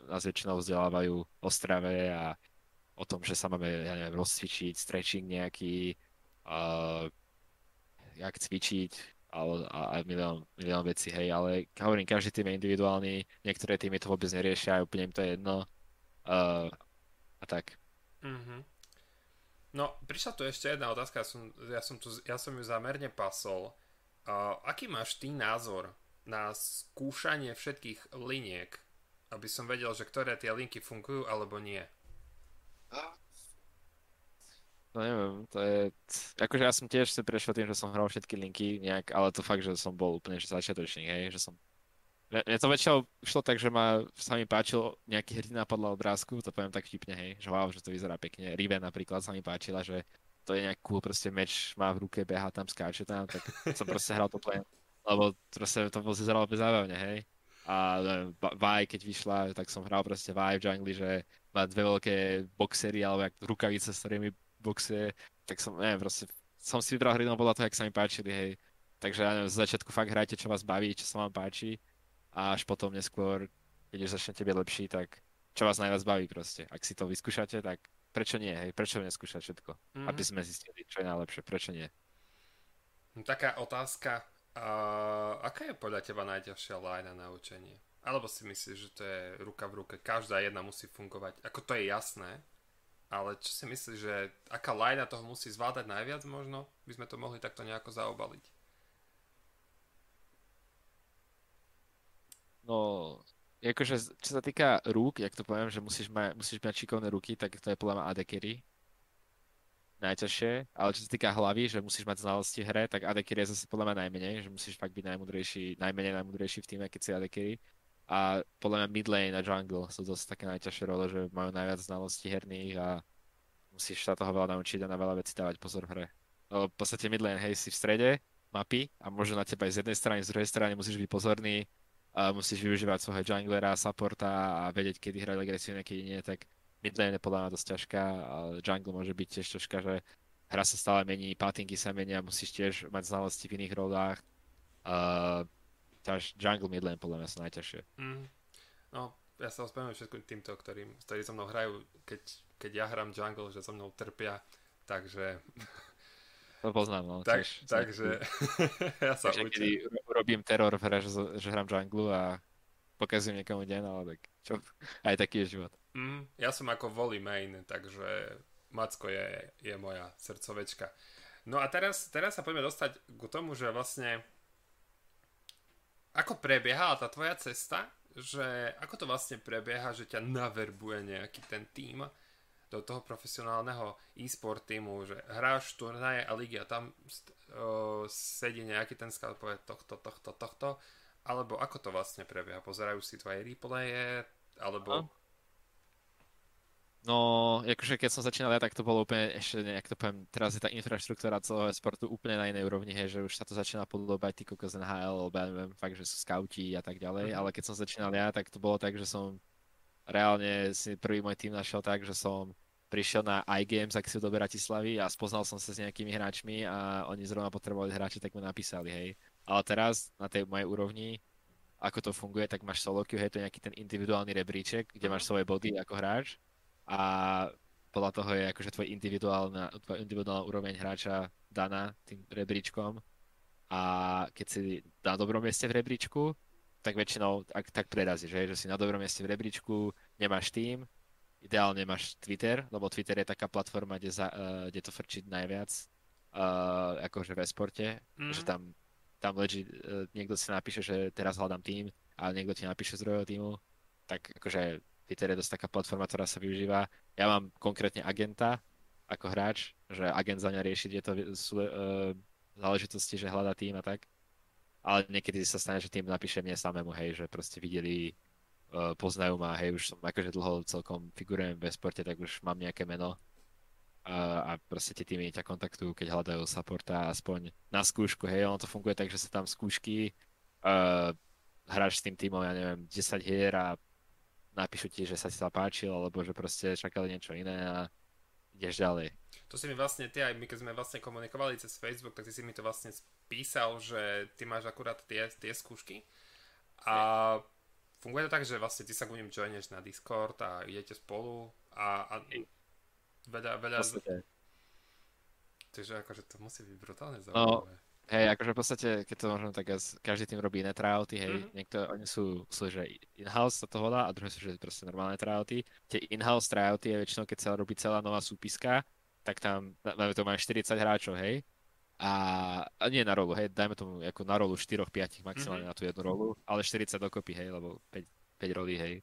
nás väčšinou vzdelávajú o strave a o tom, že sa máme, ja neviem, rozcvičiť, stretching nejaký, uh, jak cvičiť, ale, a, a milión, milión vecí, hej, ale hovorím, každý tým je individuálny, niektoré týmy to vôbec neriešia, úplne im to je jedno uh, a tak. Mm-hmm. No, prišla tu ešte jedna otázka, ja som, ja som, tu, ja som ju zamerne pasol. Uh, aký máš ty názor na skúšanie všetkých liniek, aby som vedel, že ktoré tie linky fungujú alebo nie? No neviem, to je... Akože ja som tiež si prešiel tým, že som hral všetky linky nejak, ale to fakt, že som bol úplne že začiatočný, hej, že som... Mne to väčšinou šlo tak, že ma sa mi páčil nejaký hrdina podľa obrázku, to poviem tak vtipne, hej, že wow, že to vyzerá pekne. Riven napríklad sa mi páčila, že to je nejak cool, proste meč má v ruke, beha tam, skáče tam, tak som proste hral to len, lebo proste to vyzeralo zábavne, hej. A Vaj, keď vyšla, tak som hral proste Vaj v jungli, že má dve veľké boxery, alebo jak rukavice, s ktorými boxuje, tak som, neviem, proste som si vybral hry podľa toho, jak sa mi páčili, hej. Takže ja neviem, z začiatku fakt hrajte, čo vás baví, čo sa vám páči a až potom neskôr, keď už začnete byť lepší, tak čo vás najviac baví proste. Ak si to vyskúšate, tak prečo nie, hej, prečo neskúšať všetko, mm-hmm. aby sme zistili, čo je najlepšie, prečo nie. Taká otázka, uh, aká je podľa teba najťažšia line na naučenie? Alebo si myslíš, že to je ruka v ruke, každá jedna musí fungovať. Ako to je jasné, ale čo si myslíš, že aká lajna toho musí zvládať najviac možno? By sme to mohli takto nejako zaobaliť. No, akože čo sa týka rúk, jak to poviem, že musíš, mať, musíš mať šikovné ruky, tak to je podľa mňa AD carry. Najťažšie, ale čo sa týka hlavy, že musíš mať znalosti hre, tak AD carry je zase podľa mňa najmenej, že musíš fakt byť najmudrejší, najmenej najmudrejší v týme, keď si AD carry. A podľa mňa mid lane a jungle sú dosť také najťažšie role, že majú najviac znalostí herných a musíš sa toho veľa naučiť a na veľa vecí dávať pozor v hre. Lebo v podstate mid lane, hej, si v strede mapy a môže na teba aj z jednej strany, z druhej strany musíš byť pozorný, musíš využívať svojho junglera, supporta a vedieť, kedy hrať agresívne, kedy nie, tak mid lane je podľa mňa dosť ťažká a jungle môže byť tiež ťažká, že hra sa stále mení, patingy sa menia, musíš tiež mať znalosti v iných rolách. Uh, jungle mid lane podľa mňa sú najťažšie. Mm. No, ja sa ospravedlňujem všetkým týmto, ktorým, ktorí so mnou hrajú, keď, keď ja hrám jungle, že so mnou trpia, takže... To poznám, no. Tak, tiež, takže ja sa takže učím. robím teror v hre, že, že hrám jungle a pokazujem niekomu deň, ale tak čo, aj taký je život. Mm, ja som ako volley main, takže Macko je, je moja srdcovečka. No a teraz, teraz sa poďme dostať k tomu, že vlastne ako prebiehala tá tvoja cesta, že ako to vlastne prebieha, že ťa naverbuje nejaký ten tým do toho profesionálneho e-sport týmu, že hráš turnaje a ligy a tam uh, sedí nejaký ten scout povie tohto, tohto, tohto, alebo ako to vlastne prebieha? Pozerajú si tvoje replaye, alebo... No No, akože keď som začínal ja, tak to bolo úplne ešte nejak to poviem, teraz je tá infraštruktúra celého sportu úplne na inej úrovni, hej, že už sa to začína podobať ty kokos NHL, alebo ja neviem, fakt, že sú scouti a tak ďalej, mm-hmm. ale keď som začínal ja, tak to bolo tak, že som reálne si prvý môj tým našiel tak, že som prišiel na iGames, ak si do Bratislavy a spoznal som sa s nejakými hráčmi a oni zrovna potrebovali hráči, tak mi napísali, hej. Ale teraz na tej mojej úrovni, ako to funguje, tak máš solo queue, hej, to je nejaký ten individuálny rebríček, kde máš svoje body ako hráč a podľa toho je akože tvoj individuálna, tvoj individuálna úroveň hráča daná tým rebríčkom a keď si na dobrom mieste v rebríčku, tak väčšinou ak, tak prerazíš, že, že si na dobrom mieste v rebríčku, nemáš tým, ideálne máš Twitter, lebo Twitter je taká platforma, kde, za, uh, kde to frčí najviac, uh, akože ve sporte, mm. že tam, tam legit, uh, niekto si napíše, že teraz hľadám tým a niekto ti napíše z druhého týmu, tak akože Twitter je dosť taká platforma, ktorá sa využíva. Ja mám konkrétne agenta ako hráč, že agent za mňa rieši tieto uh, záležitosti, že hľadá tým a tak ale niekedy sa stane, že tým napíše mne samému, hej, že proste videli, uh, poznajú ma, hej, už som akože dlho celkom figurujem ve sporte, tak už mám nejaké meno uh, a proste tie týmy ťa kontaktujú, keď hľadajú supporta aspoň na skúšku, hej, ono to funguje tak, že sa tam skúšky, uh, hráš s tým týmom, ja neviem, 10 hier a napíšu ti, že sa ti sa páčil, alebo že proste čakali niečo iné a ideš ďalej. To si mi vlastne, ty aj my keď sme vlastne komunikovali cez Facebook, tak ty si mi to vlastne písal, že ty máš akurát tie, tie skúšky a funguje to tak, že vlastne ty sa k ním joineš na Discord a idete spolu a, a veľa, veľa... Takže akože to musí byť brutálne no, zaujímavé. No, hej, akože v podstate, keď to možno tak, každý tým robí iné tryouty, hej, mm-hmm. niekto, oni sú, sú že in-house sa to volá a druhé sú, že proste normálne tryouty. Tie in-house tryouty je väčšinou, keď sa robí celá nová súpiska, tak tam, máme to máme 40 hráčov, hej, a, a nie na rolu, hej, dajme tomu ako na rolu 4-5 maximálne mm-hmm. na tú jednu rolu, ale 40 dokopy, hej, lebo 5, 5 rolí, hej.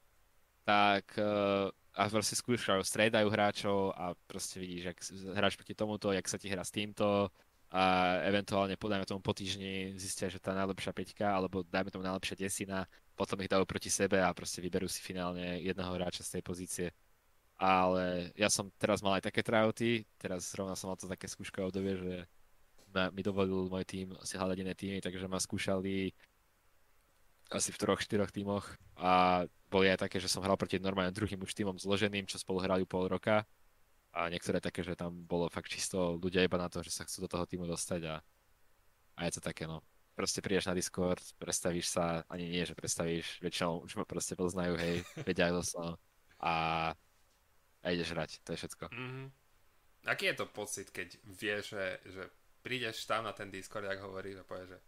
Tak uh, a proste skúšajú, striedajú hráčov a proste vidíš, ak hráš proti tomuto, jak sa ti hrá s týmto a eventuálne, dajme tomu po týždni, zistia, že tá najlepšia peťka, alebo dajme tomu najlepšia desina, potom ich dajú proti sebe a proste vyberú si finálne jedného hráča z tej pozície. Ale ja som teraz mal aj také tryouty, teraz zrovna som mal to také skúškové obdobie, že ma, mi dovolil môj tým si hľadať iné týmy, takže ma skúšali asi v troch, štyroch týmoch a boli aj také, že som hral proti normálne druhým už týmom zloženým, čo spolu hrali pol roka a niektoré také, že tam bolo fakt čisto ľudia iba na to, že sa chcú do toho týmu dostať a, a je to také no. Proste prídeš na Discord, predstavíš sa, ani nie, že predstavíš, väčšinou už ma proste poznajú, hej, vedia aj no. a, a ideš hrať, to je všetko. Mm-hmm. Aký je to pocit, keď vieš, že, že prídeš tam na ten Discord, ak hovoríš a povieš, že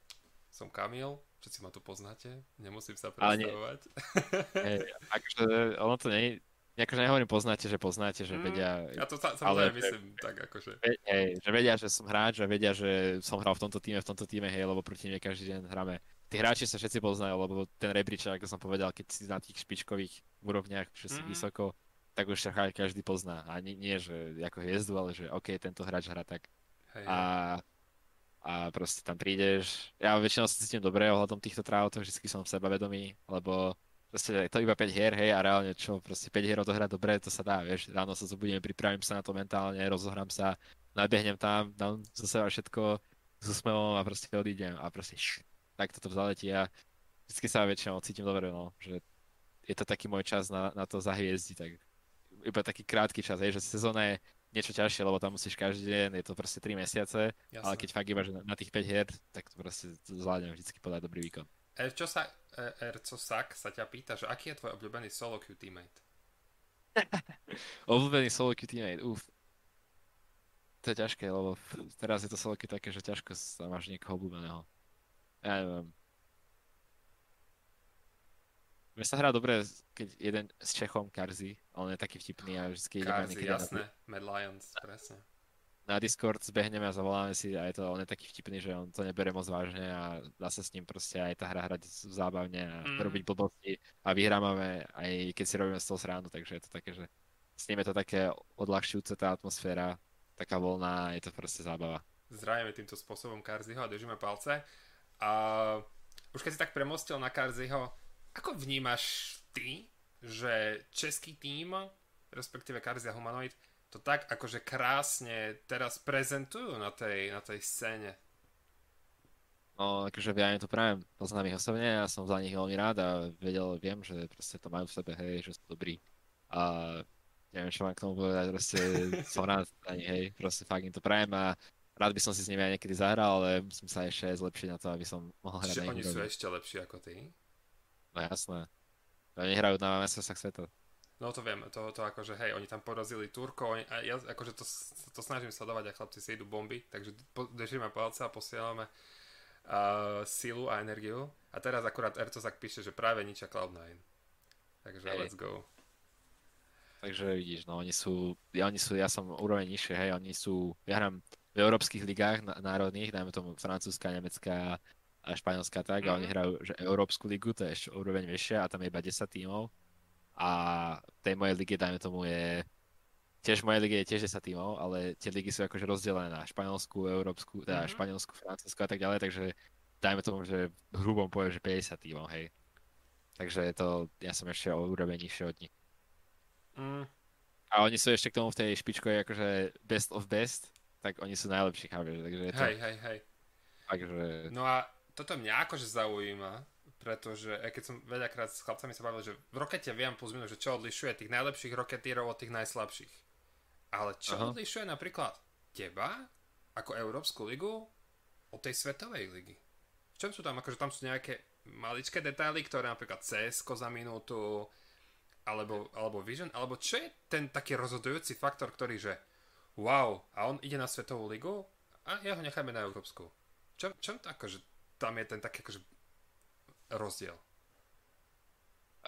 som Kamil, všetci ma tu poznáte, nemusím sa predstavovať. Hej, akože ono to nie akože nehovorím poznáte, že poznáte, že mm, vedia... Ja to sa, samozrejme ale, myslím že, tak akože... Hej, že vedia, že som hráč, že vedia, že som hral v tomto týme, v tomto týme, hej, lebo proti mne každý deň hráme. Tí hráči sa všetci poznajú, lebo ten rebríček, ako som povedal, keď si na tých špičkových úrovniach, že si mm. vysoko, tak už sa každý pozná. A nie, nie, že ako hviezdu, ale že OK, tento hráč hrá tak Hej, a, a proste tam prídeš. Ja väčšinou sa cítim dobre ohľadom týchto trávotov, vždy som sebavedomý, lebo proste to iba 5 hier, hej, a reálne čo, proste 5 hier odohrať dobre, to sa dá, vieš, ráno sa zobudím, pripravím sa na to mentálne, rozohrám sa, nabehnem tam, dám zo seba všetko s úsmevom a proste odídem a proste š, tak toto zaletí a vždy sa väčšinou cítim dobre, no, že je to taký môj čas na, na to zahviezdiť, tak iba taký krátky čas, hej, že sezóna je niečo ťažšie, lebo tam musíš každý deň, je to proste 3 mesiace, Jasne. ale keď fakt iba že na tých 5 hier, tak to proste zvládnem vždycky podať dobrý výkon. čo sa, Erco Sak sa ťa pýta, že aký je tvoj obľúbený solo queue teammate? obľúbený solo queue teammate, uf. To je ťažké, lebo teraz je to solo queue také, že ťažko sa máš niekoho obľúbeného. Ja neviem. Mne sa hrá dobre, keď jeden s Čechom, Karzi, on je taký vtipný a vždy ide Karzi, jasné, na... Mad Lions, presne. Na Discord zbehneme a zavoláme si a je to, on je taký vtipný, že on to nebere moc vážne a dá sa s ním proste aj tá hra hrať zábavne a mm. robiť blbosti a vyhrávame aj keď si robíme z toho srandu, takže je to také, že s ním je to také odľahčujúce tá atmosféra, taká voľná, je to proste zábava. Zdravíme týmto spôsobom Karziho a držíme palce. A už keď si tak premostil na Karziho, ako vnímaš ty, že český tým, respektíve Karzia Humanoid, to tak akože krásne teraz prezentujú na tej, na tej scéne? No, akože ja im to práve poznám ich osobne a som za nich veľmi rád a vedel, viem, že proste to majú v sebe, hej, že sú dobrí. A neviem, čo mám k tomu povedať, proste som rád ani, hej, proste fakt im to prajem a rád by som si s nimi aj niekedy zahral, ale musím sa ešte zlepšiť na to, aby som mohol hrať Čiže oni sú ešte lepší ako ty? No jasné. Oni hrajú na mestrovstvách sveta. No to viem, to, to akože hej, oni tam porazili Turkov, oni, a ja akože to, to snažím sledovať a chlapci si idú bomby, takže po, držíme palce a posielame uh, silu a energiu. A teraz akurát Ercozak píše, že práve ničia Cloud9. Takže Hej. let's go. Takže vidíš, no oni sú, ja, oni sú, ja som úroveň nižšie, hej, oni sú, ja hrám v európskych ligách národných, dajme tomu francúzska, nemecká a španielská tak, a oni Mhm. hrajú že európsku ligu, to je ešte úroveň vyššia a tam je iba 10 tímov a tej mojej lige, dajme tomu, je tiež v mojej lige je tiež 10 tímov, ale tie ligy sú akože rozdelené na španielsku, európsku, teda Mhm. španielsku, francúzsku a tak ďalej, takže dajme tomu, že hrubom poviem, že 50 tímov, hej. Takže je to, ja som ešte o úroveň nižšie od nich. Mm, A oni sú ešte k tomu v tej špičkovej akože best of best, tak oni sú najlepší, chápeš, takže je to, hej, hej, hej. takže, No a toto mňa akože zaujíma, pretože aj keď som veľakrát s chlapcami sa bavil, že v rokete viem plus minus, že čo odlišuje tých najlepších roketírov od tých najslabších. Ale čo Aha. odlišuje napríklad teba ako Európsku ligu od tej svetovej ligy? V čom sú tam? Akože tam sú nejaké maličké detaily, ktoré napríklad cs za minútu, alebo, alebo Vision, alebo čo je ten taký rozhodujúci faktor, ktorý, že wow, a on ide na svetovú ligu a ja ho necháme na Európsku. Čo, čo to akože tam je ten taký akože rozdiel?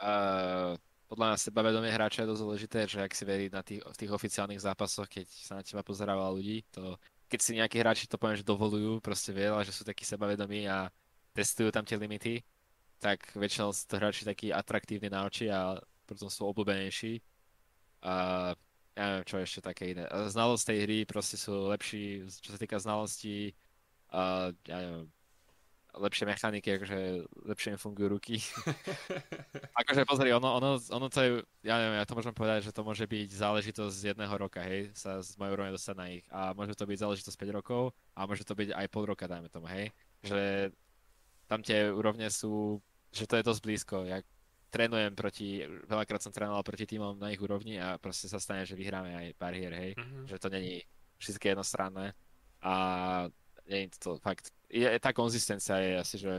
uh, podľa mňa sebavedomie hráča je dosť dôležité, že ak si verí na tých, v tých oficiálnych zápasoch, keď sa na teba pozerá ľudí, to keď si nejakí hráči to poviem, že dovolujú, proste veľa, že sú takí sebavedomí a testujú tam tie limity, tak väčšinou sú to hráči takí atraktívni na oči a potom sú obľúbenejší. A ja neviem, čo ešte také iné. Znalosť tej hry proste sú lepší, čo sa týka znalostí, a ja neviem, lepšie mechaniky, akože lepšie im fungujú ruky. akože pozri, ono, ono, ono to je, ja neviem, ja to môžem povedať, že to môže byť záležitosť z jedného roka, hej, sa z mojej úrovne dostať na ich. A môže to byť záležitosť 5 rokov a môže to byť aj pol roka, dajme tomu, hej. Že tam tie úrovne sú, že to je dosť blízko. Ja trénujem proti, veľakrát som trénoval proti týmom na ich úrovni a proste sa stane, že vyhráme aj pár hier, hej. Mhm. Že to není všetky jednostranné. A nie je to fakt, je, tá konzistencia je asi, že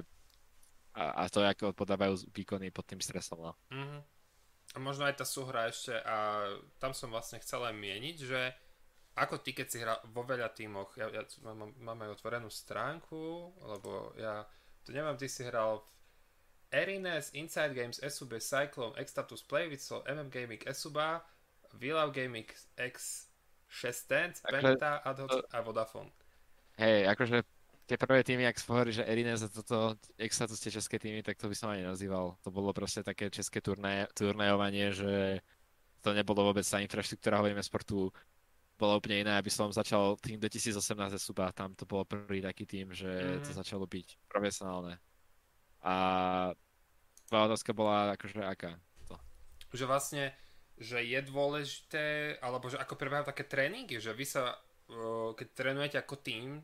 a, a to, ako podávajú výkony pod tým stresom, no. Mhm. A možno aj tá súhra ešte a tam som vlastne chcel aj mieniť, že ako ty, keď si hral vo veľa tímoch, ja, ja mám, mám aj otvorenú stránku, lebo ja to neviem, ty si hral v Erines, Inside Games, SUB, Cyclone, X-Status, Playvitsol, MM Gaming, SUBA, Villau Gaming, X, 6 Dance, Takže- Penta, Adhoc a Vodafone. Hej, akože tie prvé týmy, ak hovorí, že Erines a toto, jak sa tu ste české týmy, tak to by som ani nazýval. To bolo proste také české turné, turnajovanie, že to nebolo vôbec tá infraštruktúra, hovoríme sportu, bola úplne iná. Aby som začal tým 2018 Suba, tam to bolo prvý taký tým, že to Mhm. začalo byť profesionálne. A tvoja otázka bola akože aká? To. že vlastne, že je dôležité, alebo že ako prebiehajú také tréningy, že vy sa, uh, keď trénujete ako tým,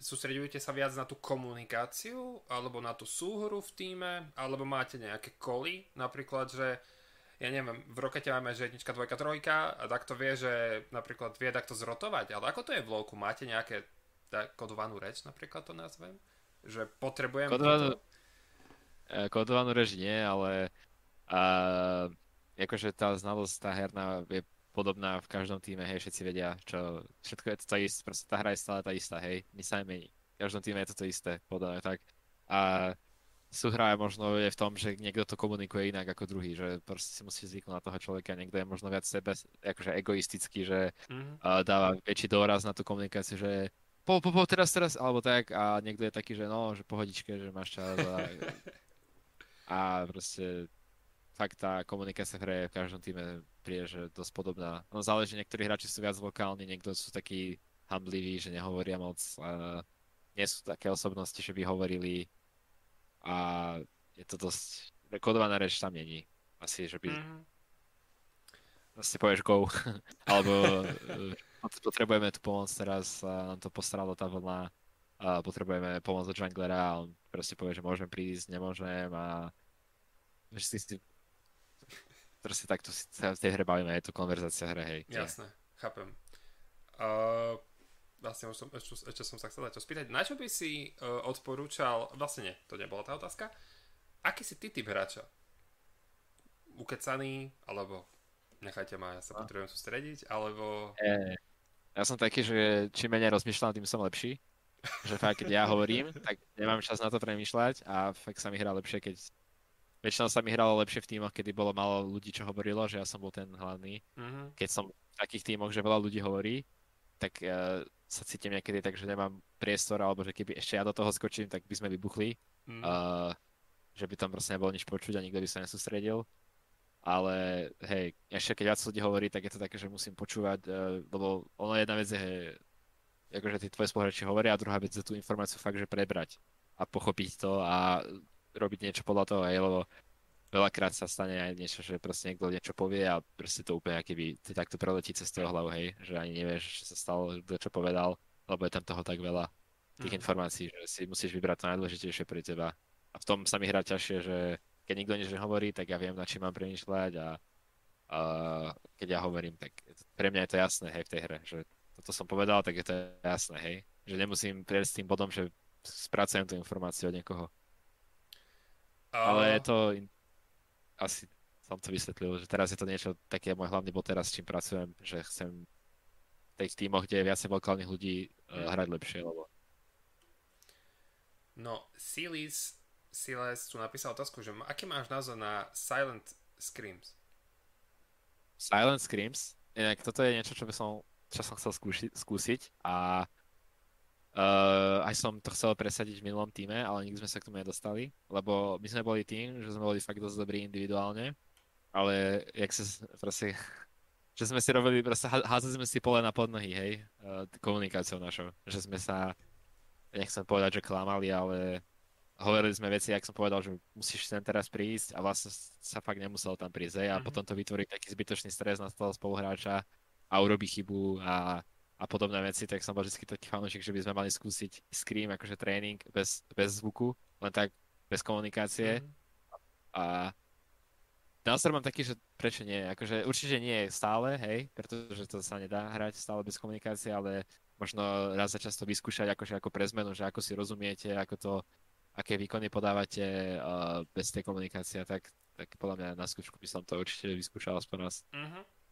sústredujete sa viac na tú komunikáciu, alebo na tú súhru v týme, alebo máte nejaké koly, napríklad, že ja neviem, v rokete máme, že jednička, dvojka, trojka a takto vie, že napríklad vie takto zrotovať, ale ako to je v lovku? Máte nejaké kodovanú reč, napríklad to nazvem? Že potrebujem... Kodovanú- E, Kodovanú reč nie, ale a, akože tá znalosť, tá herná je podobná v každom týme, hej, všetci vedia, čo, všetko je to to isté, proste tá hra je stále tá istá, hej, nič sa nemení. V každom týme je to to isté, podané tak. A súhra je možno je v tom, že niekto to komunikuje inak ako druhý, že proste si musí zvyknúť na toho človeka, niekto je možno viac sebe, akože egoistický, že Mhm. a dáva väčší dôraz na tú komunikáciu, že po, po, po, teraz, teraz, alebo tak a niekto je taký, že no, že pohodičke, že máš čas a, a proste fakt tá komunikácia v hre v každom týme príde, že dosť podobná. No záleží, niektorí hráči sú viac lokálni, niekto sú takí hambliví, že nehovoria moc, a nie sú také osobnosti, že by hovorili a je to dosť, kodovaná reč tam není. Asi, že by Mhm. si povieš go, alebo e, potrebujeme tu pomoc teraz, nám to postaralo tá vlna, a potrebujeme pomoc od junglera a on proste povie, že môžem prísť, nemôžem a že si proste takto sa v tej hre bavíme, je to konverzácia hre, hej. Jasné, chápem. Uh, vlastne už som, ešte, ešte som sa chcel to spýtať, na čo by si uh, odporúčal, vlastne nie, to nebola tá otázka, aký si ty typ hráča? Ukecaný, alebo nechajte ma, ja sa no. potrebujem sústrediť, alebo... E, ja som taký, že čím menej rozmýšľam, tým som lepší. Že fakt, keď ja hovorím, tak nemám čas na to premýšľať a fakt sa mi hrá lepšie, keď väčšinou sa mi hralo lepšie v tímoch, kedy bolo málo ľudí, čo hovorilo, že ja som bol ten hlavný. Mm-hmm. Keď som v takých tímoch, že veľa ľudí hovorí, tak uh, sa cítim niekedy tak, že nemám priestor, alebo že keby ešte ja do toho skočím, tak by sme vybuchli. Mm. Uh, že by tam proste nebolo nič počuť a nikto by sa nesústredil. Ale hej, ešte keď viac ľudí hovorí, tak je to také, že musím počúvať, uh, lebo ono jedna vec je, hej, akože tí tvoje spoluhráči hovoria a druhá vec je tú informáciu fakt, že prebrať a pochopiť to a robiť niečo podľa toho, hej, lebo veľakrát sa stane aj niečo, že proste niekto niečo povie a proste to úplne keby takto preletí cez toho hlavu, hej, že ani nevieš, čo sa stalo, kto čo povedal, lebo je tam toho tak veľa tých mm. informácií, že si musíš vybrať to najdôležitejšie pre teba. A v tom sa mi hrá ťažšie, že keď nikto nič nehovorí, tak ja viem, na čím mám premýšľať a, a keď ja hovorím, tak pre mňa je to jasné, hej, v tej hre, že toto som povedal, tak je to jasné, hej, že nemusím prejsť s tým bodom, že spracujem tú informáciu od niekoho. Ale je to... Asi som to vysvetlil, že teraz je to niečo, taký môj hlavný bod teraz, s čím pracujem, že chcem v tých tímoch, kde je viacej lokálnych ľudí, mm. hrať lepšie, lebo... No, Silis, Siles tu napísal otázku, že aký máš názor na Silent Screams? Silent Screams? Inak toto je niečo, čo by som, čo som chcel skúši, skúsiť a Uh, aj som to chcel presadiť v minulom týme, ale nikdy sme sa k tomu nedostali, lebo my sme boli tým, že sme boli fakt dosť dobrí individuálne, ale jak sa proste, že sme si robili, proste házali sme si pole na podnohy, hej, uh, komunikáciou našou, že sme sa, nechcem povedať, že klamali, ale hovorili sme veci, jak som povedal, že musíš sem teraz prísť a vlastne sa fakt nemusel tam prísť, hej, a mm-hmm. potom to vytvorí taký zbytočný stres na toho spoluhráča a urobí chybu a a podobné veci, tak som bol vždy taký fanúšik, že by sme mali skúsiť Scream akože tréning bez, bez zvuku, len tak bez komunikácie. Mm-hmm. A názor mám taký, že prečo nie, akože určite nie stále, hej, pretože to sa nedá hrať stále bez komunikácie, ale možno raz za často vyskúšať akože ako pre zmenu, že ako si rozumiete, ako to, aké výkony podávate uh, bez tej komunikácie, tak, tak podľa mňa na skúšku by som to určite vyskúšal aspoň raz. Mm-hmm.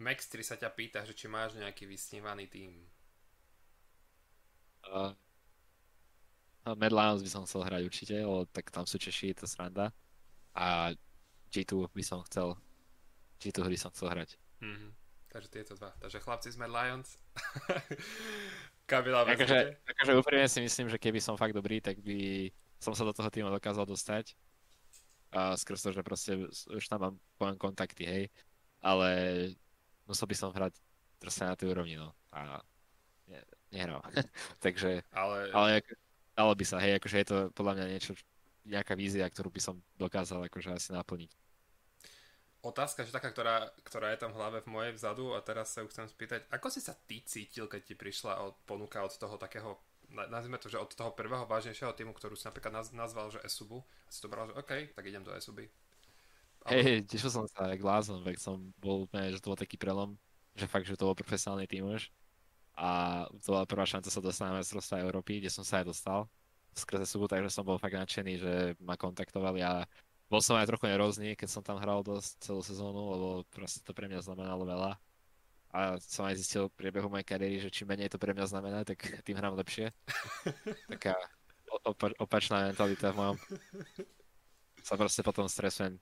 Max 3 sa ťa pýta, že či máš nejaký vysnívaný tým. Uh, Mad Lions by som chcel hrať určite, lebo tak tam sú Češi, je to sranda. A G2 by som chcel G2 hry som chcel hrať. Mm-hmm. Takže tieto dva. Takže chlapci z Mad Lions. Kabila akože, akože úprimne si myslím, že keby som fakt dobrý, tak by som sa do toho týmu dokázal dostať. A skrz to, že proste už tam mám poviem kontakty, hej. Ale musel by som hrať proste na tej úrovni, no. A ne, nehral. Takže, ale... ale dalo by sa, hej, akože je to podľa mňa niečo, nejaká vízia, ktorú by som dokázal akože asi naplniť. Otázka, že taká, ktorá, ktorá je tam v hlave v mojej vzadu a teraz sa ju chcem spýtať, ako si sa ty cítil, keď ti prišla od, ponuka od toho takého, nazvime to, že od toho prvého vážnejšieho týmu, ktorú si napríklad nazval, že Esubu, a si to bral, že OK, tak idem do Esuby. Hej, tešil som sa jak blázon, veď som bol úplne, že to bol taký prelom, že fakt, že to bol profesionálny tým už. A to bola prvá šanca sa dostať na mestrovstvá Európy, kde som sa aj dostal skrze subu, takže som bol fakt nadšený, že ma kontaktovali a bol som aj trochu nervózny, keď som tam hral dosť celú sezónu, lebo proste to pre mňa znamenalo veľa. A som aj zistil v priebehu mojej kariéry, že čím menej to pre mňa znamená, tak tým hrám lepšie. Taká opa- opačná mentalita v mojom. Sa proste potom stresujem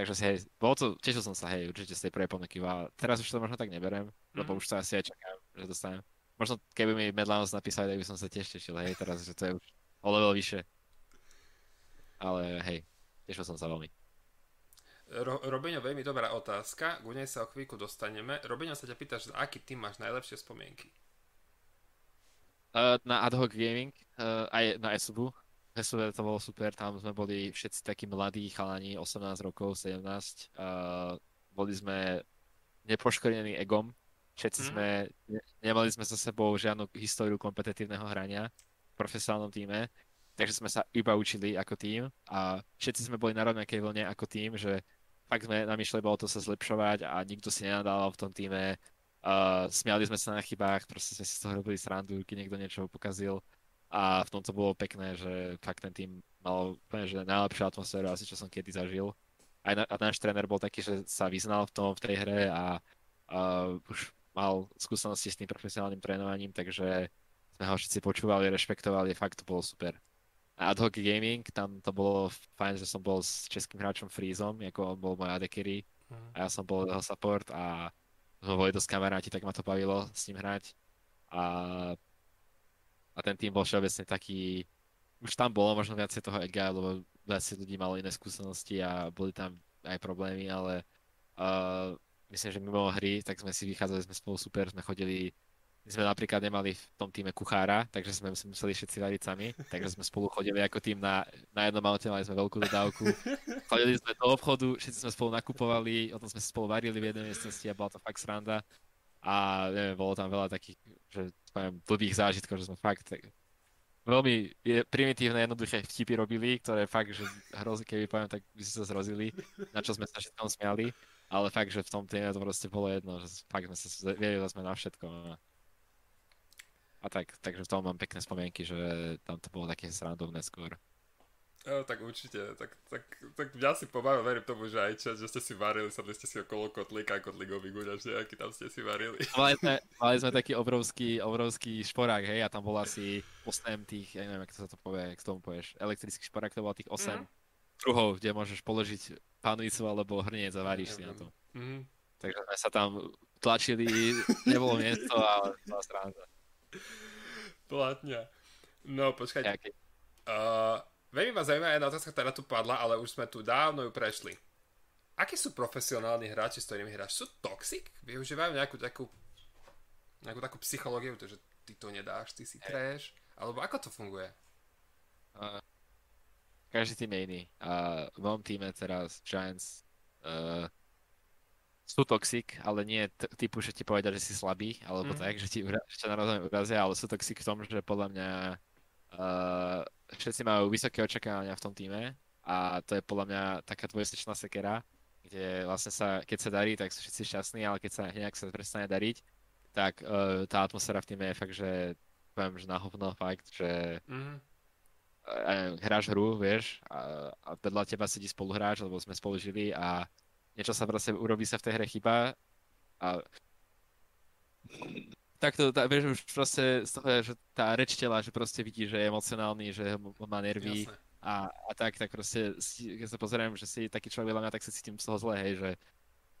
Takže si, hej, bolo to, tešil som sa, hej, určite z tej prvej ponuky. A teraz už to možno tak neberiem, mm-hmm. lebo už to asi aj čakám, že dostanem. Možno keby mi Medlanos napísali, tak by som sa tiež tešil, hej, teraz, že to je už o level vyššie. Ale hej, tešil som sa veľmi. Ro- Robeňo, veľmi dobrá otázka, k nej sa o chvíľku dostaneme. Robeňo sa ťa pýta, že aký tým máš najlepšie spomienky? Uh, na Ad hoc Gaming, uh, aj na SUBu, PSV to bolo super, tam sme boli všetci takí mladí chalani, 18 rokov, 17. Uh, boli sme nepoškodení egom, všetci mm. sme, ne, nemali sme za sebou žiadnu históriu kompetitívneho hrania v profesionálnom týme, takže sme sa iba učili ako tým a všetci sme boli na rovnakej vlne ako tým, že fakt sme namýšľali, bolo to sa zlepšovať a nikto si nenadával v tom týme. Uh, smiali sme sa na chybách, proste sme si z toho robili srandu, keď niekto niečo pokazil. A v tom to bolo pekné, že fakt ten tým mal úplne, že najlepšiu atmosféru asi, čo som kedy zažil. Aj na, a náš tréner bol taký, že sa vyznal v tom, v tej hre a uh, už mal skúsenosti s tým profesionálnym trénovaním, takže sme ho všetci počúvali, rešpektovali, fakt to bolo super. A ad hoc gaming, tam to bolo fajn, že som bol s českým hráčom Freezom, ako on bol môj AD carry, mm. a ja som bol jeho support a sme boli dosť kamaráti, tak ma to bavilo s ním hrať. A, a ten tým bol všeobecne taký, už tam bolo možno viacej toho ega, lebo viacej ľudí malo iné skúsenosti a boli tam aj problémy, ale uh, myslím, že mimo hry, tak sme si vychádzali, sme spolu super, sme chodili my sme napríklad nemali v tom týme kuchára, takže sme museli všetci variť sami, takže sme spolu chodili ako tým na, na jednom aute, mali sme veľkú dodávku. Chodili sme do obchodu, všetci sme spolu nakupovali, o tom sme spolu varili v jednej miestnosti a bola to fakt sranda. A neviem, bolo tam veľa takých, že poviem, blbých zážitkov, že sme fakt tak, veľmi primitívne, jednoduché vtipy robili, ktoré fakt, že hrozí, keby poviem, tak by si sa zrozili, na čo sme sa všetkom smiali. Ale fakt, že v tom týme to proste bolo jedno, že fakt sme sa vedeli sme na všetko. No. A tak, takže v tom mám pekné spomienky, že tam to bolo také srandovné skôr. Jo, tak určite, tak, tak, tak mňa si pobavil, verím tomu, že aj čas, že ste si varili, sadli ste si okolo kotlíka, kotlíkový guľaš nejaký tam ste si varili. Mali sme, mali sme taký obrovský, obrovský šporák, hej, a tam bol asi 8 tých, ja neviem, ako sa to povie, jak tomu povieš, elektrický šporák, to bolo tých 8 mm. druhov, kde môžeš položiť pánujúcu alebo hrniec a varíš si na to. Mm. Takže sme sa tam tlačili, nebolo miesto a bola stránka. Platňa. No, počkaj. Uh, veľmi ma zaujíma jedna otázka, ktorá tu padla, ale už sme tu dávno ju prešli. Akí sú profesionálni hráči, s ktorými hráš? Sú toxic? Využívajú nejakú takú nejakú takú psychológiu, že ty to nedáš, ty si trash? Alebo ako to funguje? Uh, každý tým je iný. A v mojom týme teraz Giants uh, sú toxic, ale nie t- typu, že ti povedia, že si slabý, alebo mm. tak, že ti ura- ešte naozaj urazia, ale sú toxic v tom, že podľa mňa uh, všetci majú vysoké očakávania v tom týme a to je podľa mňa taká dvojsečná sekera, kde vlastne sa, keď sa darí, tak sú všetci šťastní, ale keď sa nejak sa prestane dariť, tak uh, tá atmosféra v týme je fakt, že poviem, že na hovno fakt, že mm. uh, hráš hru, vieš, a, a vedľa teba sedí spoluhráč, lebo sme spolu žili a niečo sa proste urobí sa v tej hre chyba a takto, tá, vieš, už proste z toho, že tá reč tela, že proste vidí, že je emocionálny, že má nervy a, a tak, tak proste, keď sa pozerám, že si taký človek veľa mňa, tak sa cítim z toho zle, hej, že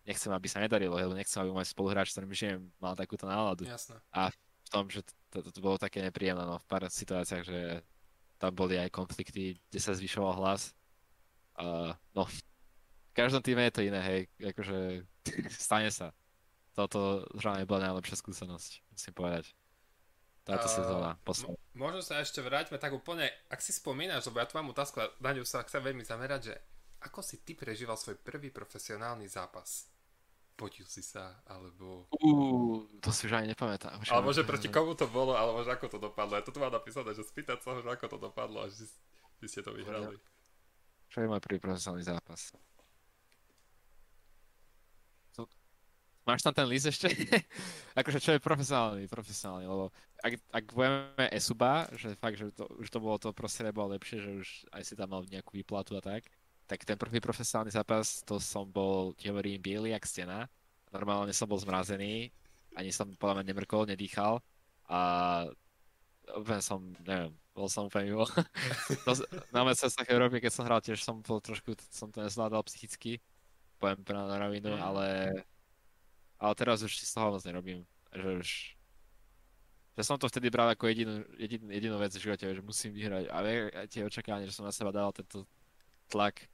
nechcem, aby sa nedarilo, lebo nechcem, aby môj spoluhráč, s ktorým žijem, mal takúto náladu. Jasne. A v tom, že to, to, to bolo také nepríjemné, no, v pár situáciách, že tam boli aj konflikty, kde sa zvyšoval hlas. Uh, no, v každom týme je to iné, hej, akože stane sa. Toto zrovna bola najlepšia skúsenosť, musím povedať. Táto uh, sezóna, posledná. Možno sa ešte vráťme tak úplne, ak si spomínaš, lebo ja tu mám otázku a na ňu sa chcem veľmi zamerať, že ako si ty prežíval svoj prvý profesionálny zápas? Potil si sa, alebo... Uh, to si už ani nepamätám. Už alebo že proti komu to bolo, alebo že ako to dopadlo. Ja to tu mám napísané, že spýtať sa že ako to dopadlo, až vy ste to vyhrali. Čo je môj prvý profesionálny zápas? Máš tam ten list ešte? akože čo je profesionálny, profesionálny, lebo ak, ak budeme Esuba, že fakt, že to, už to bolo to proste nebolo lepšie, že už aj si tam mal nejakú výplatu a tak, tak ten prvý profesionálny zápas, to som bol, ti hovorím, biely jak stena. Normálne som bol zmrazený, ani som podľa mňa nemrkol, nedýchal a úplne som, neviem, bol som úplne mimo. na cestách Európy, keď som hral, tiež som bol trošku, som to nezvládal psychicky, poviem na rovinu, mm. ale ale teraz už si z toho moc nerobím. Že už... Že som to vtedy bral ako jedinú, jedin, jedinú vec v živote, že musím vyhrať. A tie očakávania, že som na seba dal tento tlak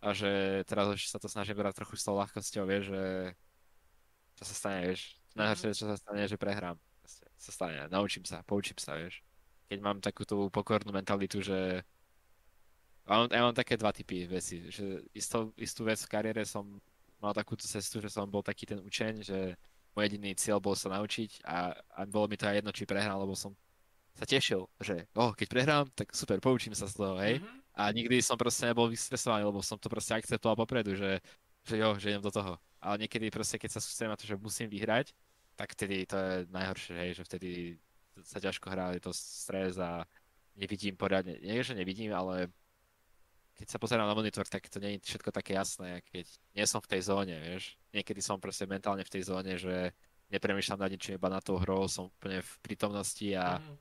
a že teraz už sa to snažím brať trochu s tou ľahkosťou, vieš, že čo sa stane, vieš. Najhoršie, čo sa stane, že prehrám. Proste, sa stane, naučím sa, poučím sa, vieš. Keď mám takú tú pokornú mentalitu, že ja mám, ja mám také dva typy veci, že istú, istú vec v kariére som mal takúto cestu, že som bol taký ten učeň, že môj jediný cieľ bol sa naučiť a, a bolo mi to aj jedno, či prehrám, lebo som sa tešil, že oh, keď prehrám, tak super, poučím sa z toho, hej. Mm-hmm. A nikdy som proste nebol vystresovaný, lebo som to proste akceptoval popredu, že že jo, že idem do toho. Ale niekedy proste, keď sa sústredím na to, že musím vyhrať, tak vtedy to je najhoršie, hej, že vtedy sa ťažko hrá, je to stres a nevidím poriadne. Nie, že nevidím, ale keď sa pozerám na monitor, tak to nie je všetko také jasné, keď nie som v tej zóne, vieš. Niekedy som proste mentálne v tej zóne, že nepremýšľam nad ničím, iba na tou hrou, som úplne v prítomnosti a, mm.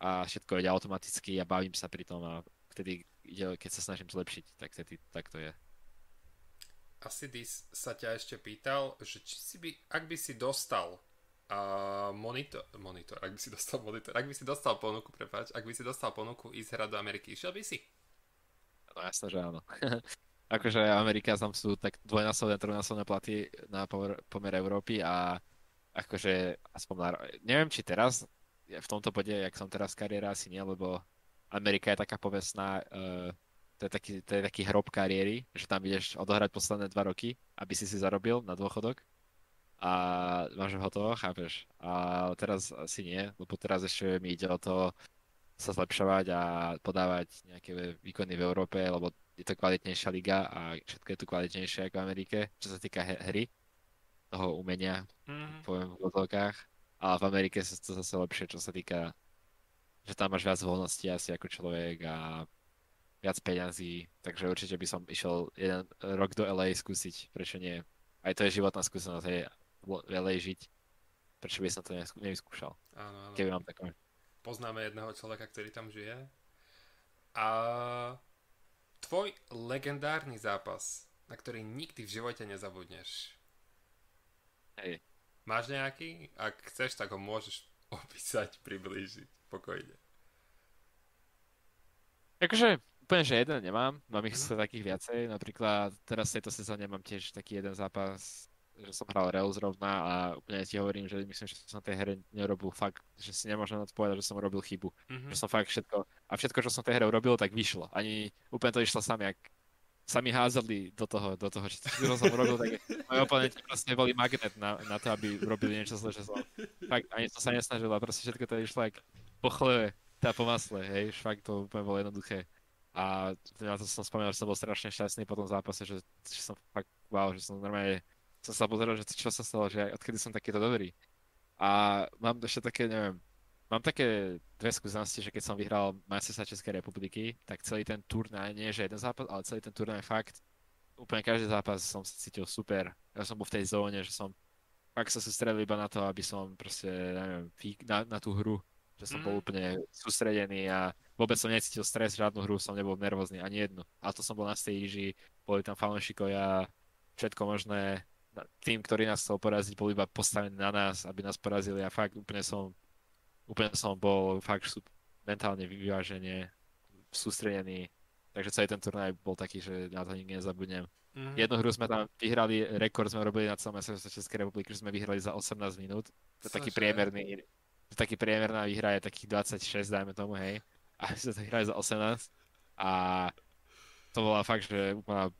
a všetko ide automaticky a bavím sa pri tom a vtedy, keď sa snažím zlepšiť, tak vtedy tak to je asi Dis sa ťa ešte pýtal, že či si by, ak by si dostal uh, monitor, monitor, ak by si dostal monitor, ak by si dostal ponuku, prepáč, ak by si dostal ponuku ísť hrať do Ameriky, išiel by si? No jasné, že áno. akože Amerika tam sú tak dvojnásobné, trojnásobné platy na pomer, Európy a akože aspoň na, neviem či teraz, v tomto bode, jak som teraz kariéra, asi nie, lebo Amerika je taká povestná uh, to je taký, to je taký hrob kariéry, že tam ideš odohrať posledné dva roky, aby si si zarobil na dôchodok a máš hotovo, chápeš? A teraz asi nie, lebo teraz ešte mi ide o to sa zlepšovať a podávať nejaké výkony v Európe, lebo je to kvalitnejšia liga a všetko je tu kvalitnejšie ako v Amerike, čo sa týka hry, toho umenia, mm-hmm. poviem v odlokách. A v Amerike sa to zase lepšie, čo sa týka, že tam máš viac voľnosti asi ako človek a viac peňazí, takže určite by som išiel jeden rok do LA skúsiť, prečo nie. Aj to je životná skúsenosť, hej, v LA žiť. Prečo by som to nevyskúšal? Áno, áno. Keby mám takové. Poznáme jedného človeka, ktorý tam žije. A tvoj legendárny zápas, na ktorý nikdy v živote nezabudneš. Hej. Máš nejaký? Ak chceš, tak ho môžeš opísať, priblížiť, pokojne. Akože úplne, že jeden nemám, mám ich mm. takých viacej, napríklad teraz v tejto sezóne mám tiež taký jeden zápas, že som hral Real zrovna a úplne ti hovorím, že myslím, že som tej hre nerobil fakt, že si nemôžem na to povedať, že som robil chybu. Mm-hmm. Že som fakt všetko, a všetko, čo som tej hre urobil, tak vyšlo. Ani úplne to išlo sami, ak sami házali do toho, do toho, že čo som robil, tak moji oponenti proste boli magnet na, na to, aby robili niečo zle, že som fakt ani som sa nesnažil a proste všetko to išlo jak po chleve, tá po masle, hej, fakt to úplne bolo jednoduché. A na to som spomínal, že som bol strašne šťastný po tom zápase, že, že som fakt, wow, že som normálne som sa pozeral, že čo sa stalo, že odkedy som takýto dobrý. A mám ešte také, neviem, mám také dve skúsenosti, že keď som vyhral majstresa Českej republiky, tak celý ten turnaj, nie že jeden zápas, ale celý ten turnaj fakt, úplne každý zápas som sa cítil super. Ja som bol v tej zóne, že som fakt sa sústredil iba na to, aby som proste, neviem, na, na tú hru, že som bol mm. úplne sústredený a vôbec som necítil stres, žiadnu hru som nebol nervózny, ani jednu. A to som bol na stage, boli tam fanúšikovia, všetko možné. Tým, ktorý nás chcel poraziť, bol iba postavený na nás, aby nás porazili a fakt úplne som, úplne som bol fakt mentálne vyváženie, sústredený. Takže celý ten turnaj bol taký, že na to nikdy nezabudnem. Mm-hmm. Jednu hru sme tam vyhrali, rekord sme robili na celom majstrovstve Českej republiky, že sme vyhrali za 18 minút. To je taký priemerný, taký priemerná výhra je takých 26, dajme tomu, hej. A my sme to vyhrali za 18. A to bola fakt, že úplná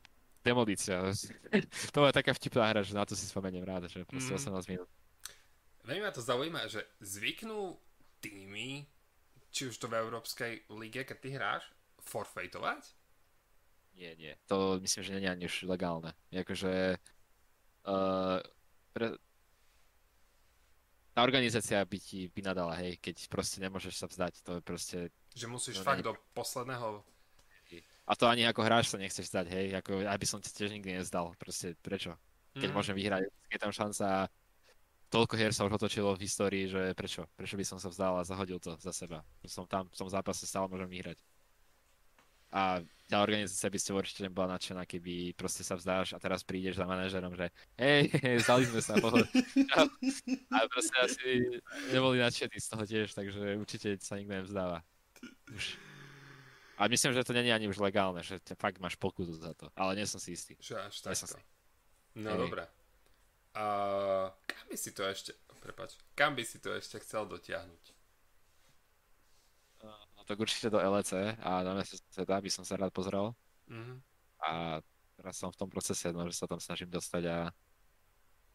demolícia. to bola taká vtipná hra, že na to si spomeniem rád, že proste mm. 18 minút. Veľmi ma to zaujíma, že zvyknú týmy, či už to v Európskej lige, keď ty hráš, forfeitovať? Nie, nie. To myslím, že nie je ani už legálne. Jakože uh, pre, tá organizácia by ti by nadala, hej, keď proste nemôžeš sa vzdať, to je proste... Že musíš fakt nie... do posledného... A to ani ako hráč sa nechceš vzdať, hej, ako aby som ti tiež nikdy nezdal, proste prečo? Keď mm. môžem vyhrať, je tam šanca, toľko hier sa už otočilo v histórii, že prečo? Prečo by som sa vzdal a zahodil to za seba? Som tam, v zápase stále môžem vyhrať. A tá organizácia by ste určite nebola nadšená, keby proste sa vzdáš a teraz prídeš za manažerom, že hej, zdali sme sa, pohod. A proste asi neboli nadšení z toho tiež, takže určite sa nikto nevzdáva. Už. A myslím, že to není ani už legálne, že fakt máš pokutu za to, ale nie som si istý. Že až takto. Si... No hey. dobré. A kam by si to ešte, prepač, kam by si to ešte chcel dotiahnuť? tak určite do LEC a na sveta by som sa rád pozrel. Mm-hmm. A teraz som v tom procese, no, že sa tam snažím dostať a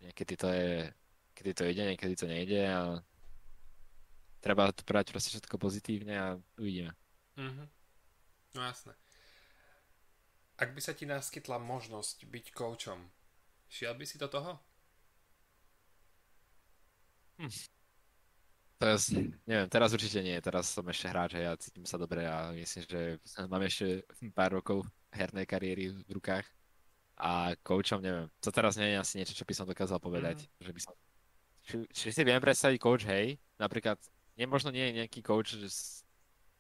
niekedy to je, kedy to ide, niekedy to nejde a treba to brať proste všetko pozitívne a uvidíme. Mm-hmm. No jasné. ak by sa ti naskytla možnosť byť koučom, šiel by si do toho? Hm. Teraz, neviem, teraz určite nie, teraz som ešte hráč a ja cítim sa dobre a myslím, že mám ešte pár rokov hernej kariéry v rukách a koučom, neviem, to teraz nie je asi niečo, čo by som dokázal povedať, mm. že by som... Či, či si viem predstaviť coach, hej, napríklad, nie, možno nie je nejaký coach, že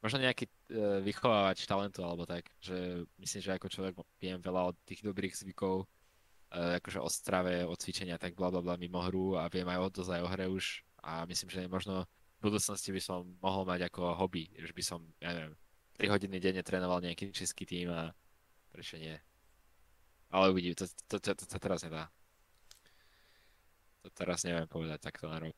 možno nejaký uh, vychovávač talentu alebo tak, že myslím, že ako človek viem veľa od tých dobrých zvykov, uh, akože o strave, o cvičenia, tak bla bla bla mimo hru a viem aj o dosť aj o hre už a myslím, že možno v budúcnosti by som mohol mať ako hobby, že by som, ja neviem, 3 hodiny denne trénoval nejaký český tým a prečo nie. Ale uvidím, to, to, to, to, to teraz nedá. To teraz neviem povedať takto na rok.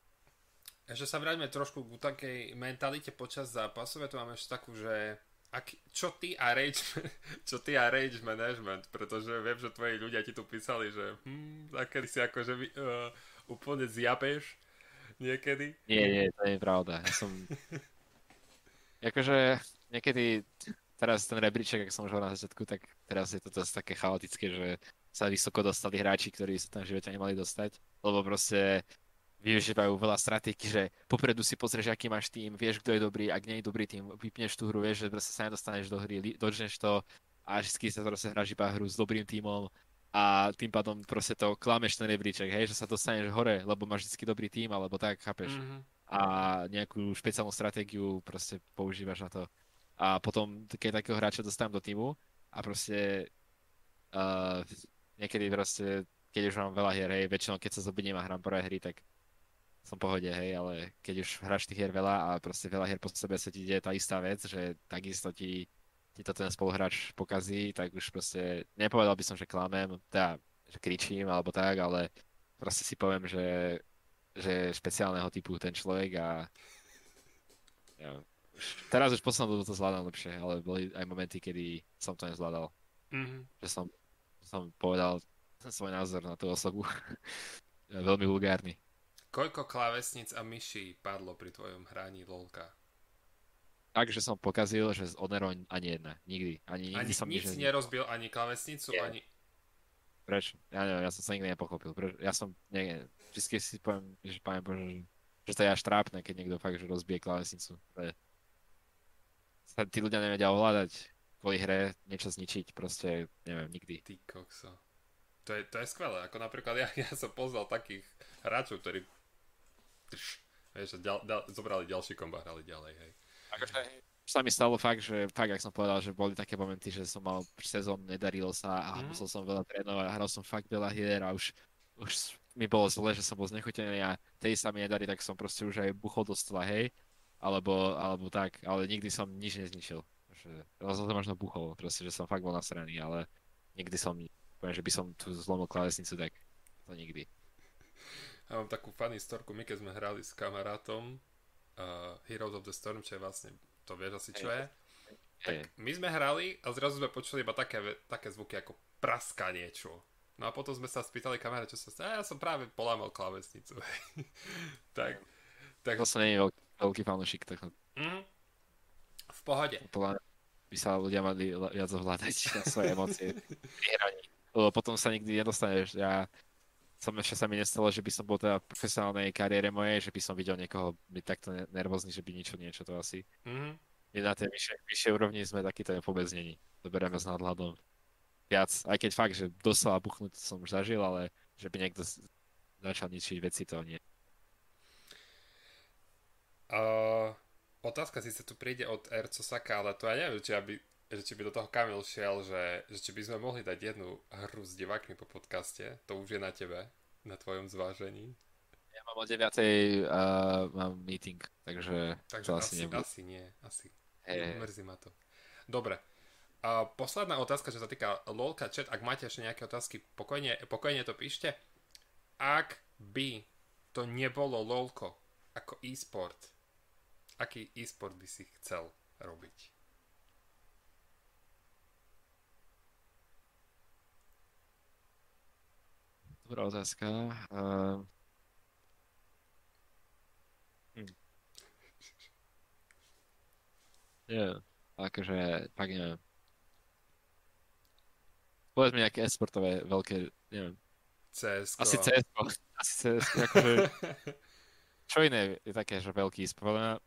Ešte sa vráťme trošku k takej mentalite počas zápasu. Ja tu máme ešte takú, že ak, čo ty a rage, čo ty a rage management, pretože viem, že tvoji ľudia ti tu písali, že hm, takedy si akože uh, úplne zjapeš niekedy? Nie, nie, to nie je pravda. Ja som... akože niekedy teraz ten rebríček, ak som už hovoril na začiatku, tak teraz je to dosť také chaotické, že sa vysoko dostali hráči, ktorí sa tam v živote nemali dostať, lebo proste využívajú veľa stratégií, že popredu si pozrieš, aký máš tým, vieš, kto je dobrý, ak nie je dobrý tým, vypneš tú hru, vieš, že proste sa nedostaneš do hry, dodžneš to a vždy sa proste hráš iba hru s dobrým tímom a tým pádom proste to klameš ten rebríček, hej, že sa dostaneš hore, lebo máš vždy dobrý tým, alebo tak, chápeš? Mm-hmm. A nejakú špeciálnu stratégiu proste používaš na to. A potom, keď takého hráča dostávam do týmu a proste uh, niekedy proste, keď už mám veľa hier, hej, väčšinou keď sa zobudím a hrám prvé hry, tak som pohode, hej, ale keď už hráš tých hier veľa a proste veľa hier po sebe sa ti deje tá istá vec, že takisto ti ti to ten spoluhráč pokazí, tak už proste nepovedal by som, že klamem, teda, že kričím alebo tak, ale proste si poviem, že, že špeciálneho typu ten človek a ja, už, teraz už poslednú to zvládam lepšie, ale boli aj momenty, kedy som to nezvládal. Mm-hmm. Že som, som povedal svoj názor na tú osobu. Veľmi vulgárny. Koľko klávesnic a myší padlo pri tvojom hraní LOLka? tak, že som pokazil, že z Onero ani jedna. Nikdy. Ani, nikdy ani som nič nerozbil, ani klavesnicu, Nie. ani... Prečo? Ja neviem, ja som sa nikdy nepochopil. Prečo? Ja som, nie, vždy si poviem, že poviem, Bože, že to je až trápne, keď niekto fakt, že rozbije klavesnicu. je... Sa tí ľudia nevedia ovládať kvôli hre, niečo zničiť, proste, neviem, nikdy. Ty kokso. To je, to je skvelé, ako napríklad ja, ja som poznal takých hráčov, ktorí trš, vieš, ďal, ďal, zobrali ďalší komba, hrali ďalej, hej. Akože sa mi stalo fakt, že fakt, ak som povedal, že boli také momenty, že som mal sezón, nedarilo sa a mm. musel som veľa trénovať a hral som fakt veľa hier a už, už mi bolo zle, že som bol znechutený a tej sa mi nedarí, tak som proste už aj buchol do stola, hej, alebo, alebo tak, ale nikdy som nič nezničil. Rozhodne som možno buchol, proste, že som fakt bol nasraný, ale nikdy som, poviem, že by som tu zlomil klávesnicu, tak to nikdy. Ja mám takú funny storku, my keď sme hrali s kamarátom, uh, Heroes of the Storm, čo je vlastne, to vieš asi čo je. Tak my sme hrali a zrazu sme počuli iba také, také zvuky ako praska niečo. No a potom sme sa spýtali kamery, čo sa stalo. Ja som práve polámal klávesnicu. tak, tak... To sa nie je veľký, veľký fanúšik. Tak... Mm, v pohode. Podľa by sa ľudia mali viac ovládať na svoje emócie. Lebo potom sa nikdy nedostaneš. Ja som ešte sa mi nestalo, že by som bol teda v profesionálnej kariére mojej, že by som videl niekoho byť takto nervózny, že by niečo niečo to asi. Mm-hmm. Na tej vyššej, vyššej úrovni sme takýto vôbec není. To bereme s nadhľadom viac, aj keď fakt, že doslova buchnúť som už zažil, ale že by niekto začal ničiť veci, to nie. Uh, otázka sa tu príde od Erco Saka, ale to ja neviem, či aby že či by do toho Kamil šiel, že, že či by sme mohli dať jednu hru s divákmi po podcaste, to už je na tebe, na tvojom zvážení. Ja mám o 9. Uh, mám meeting, takže, takže to asi, asi, nebude. asi nie, asi. Hey. Mrzí ma to. Dobre. A posledná otázka, čo sa týka LOLka chat, ak máte ešte nejaké otázky, pokojne, pokojne to píšte. Ak by to nebolo LOLko ako e-sport, aký e-sport by si chcel robiť? Dobrá otázka. Uh... Hm. Nie, akože, tak neviem. Povedz mi nejaké esportové veľké, neviem. CS. Asi CS. Asi CS. Akože, čo iné je také, že veľký sport?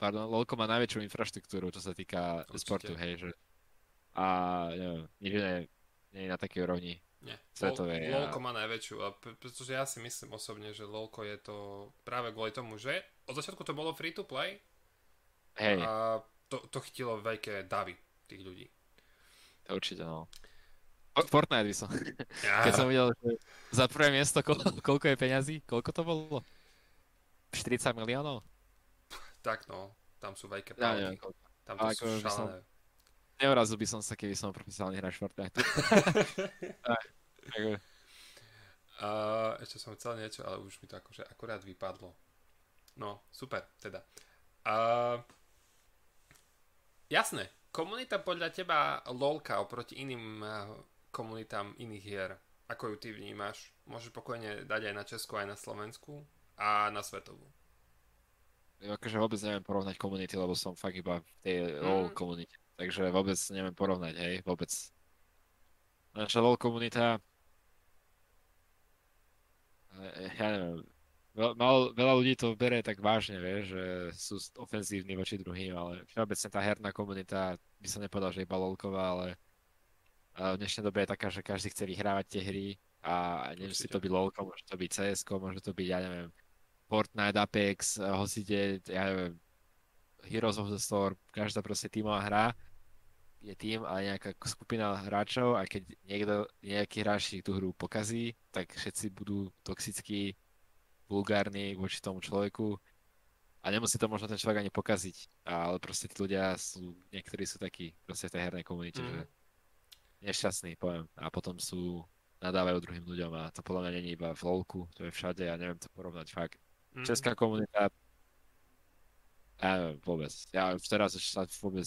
Pardon, LoLko má najväčšiu infraštruktúru, čo sa týka Určite. sportu, hej, že a neviem, nič iné nie je na takej úrovni. Nie. Svetovej. LoLko a... má najväčšiu, a pretože ja si myslím osobne, že LoLko je to práve kvôli tomu, že od začiatku to bolo free to play Hej. a to, to chytilo veľké davy tých ľudí. Určite, no. Fortnite by som. Ja. Keď som videl, že za prvé miesto, koľko je peňazí? Koľko to bolo? 40 miliónov? Tak no, tam sú veľké ja, neviem, Tam to sú šalené. Som... Neurazil by som sa, keby som profesionálny hráč Fortnite. uh, ešte som chcel niečo, ale už mi to akože akurát vypadlo. No, super, teda. Uh, jasné, komunita podľa teba LOLka oproti iným uh, komunitám iných hier, ako ju ty vnímaš? Môžeš pokojne dať aj na Česku, aj na Slovensku a na svetovú. Ja akože vôbec neviem porovnať komunity, lebo som fakt iba v tej mm. LOL komunite. Takže vôbec neviem porovnať, hej, vôbec. Naša LOL komunita ja neviem, veľa, veľa ľudí to bere tak vážne, vie, že sú ofenzívni voči druhým, ale všeobecne tá herná komunita by sa nepovedal, že iba lolková, ale v dnešnej dobe je taká, že každý chce vyhrávať tie hry a nemusí to byť LOL, môže to byť CS, môže to byť, ja neviem, Fortnite, Apex, hocide, ja neviem, Heroes of the Storm, každá proste tímová hra je tým a nejaká skupina hráčov a keď niekto, nejaký hráč tú hru pokazí, tak všetci budú toxickí, vulgárni voči tomu človeku a nemusí to možno ten človek ani pokaziť, ale proste tí ľudia sú, niektorí sú takí proste v tej hernej komunite, mm. že nešťastní, poviem. A potom sú, nadávajú druhým ľuďom a to podľa mňa není iba v LOLku, to je všade, ja neviem to porovnať fakt. Mm. Česká komunita, ja neviem vôbec. Ja už teraz sa vôbec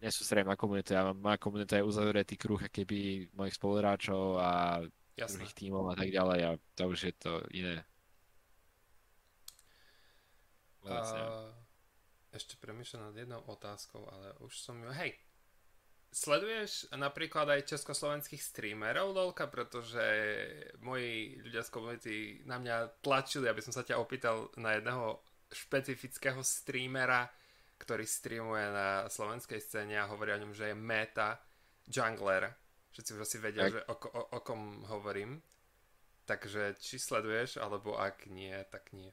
nesústredím na komunitu, ja mám, moja komunita je uzavretý kruh keby mojich spoluhráčov a Jasné. druhých tímov a tak ďalej a to už je to iné. Vôbec, uh, ešte premýšľam nad jednou otázkou, ale už som ju... Hej, Sleduješ napríklad aj československých streamerov LOLka, pretože moji ľudia z komunity na mňa tlačili, aby som sa ťa opýtal na jedného špecifického streamera, ktorý streamuje na slovenskej scéne a hovorí o ňom, že je meta jungler. Všetci už asi vedia, že o, o, o kom hovorím. Takže či sleduješ, alebo ak nie, tak nie.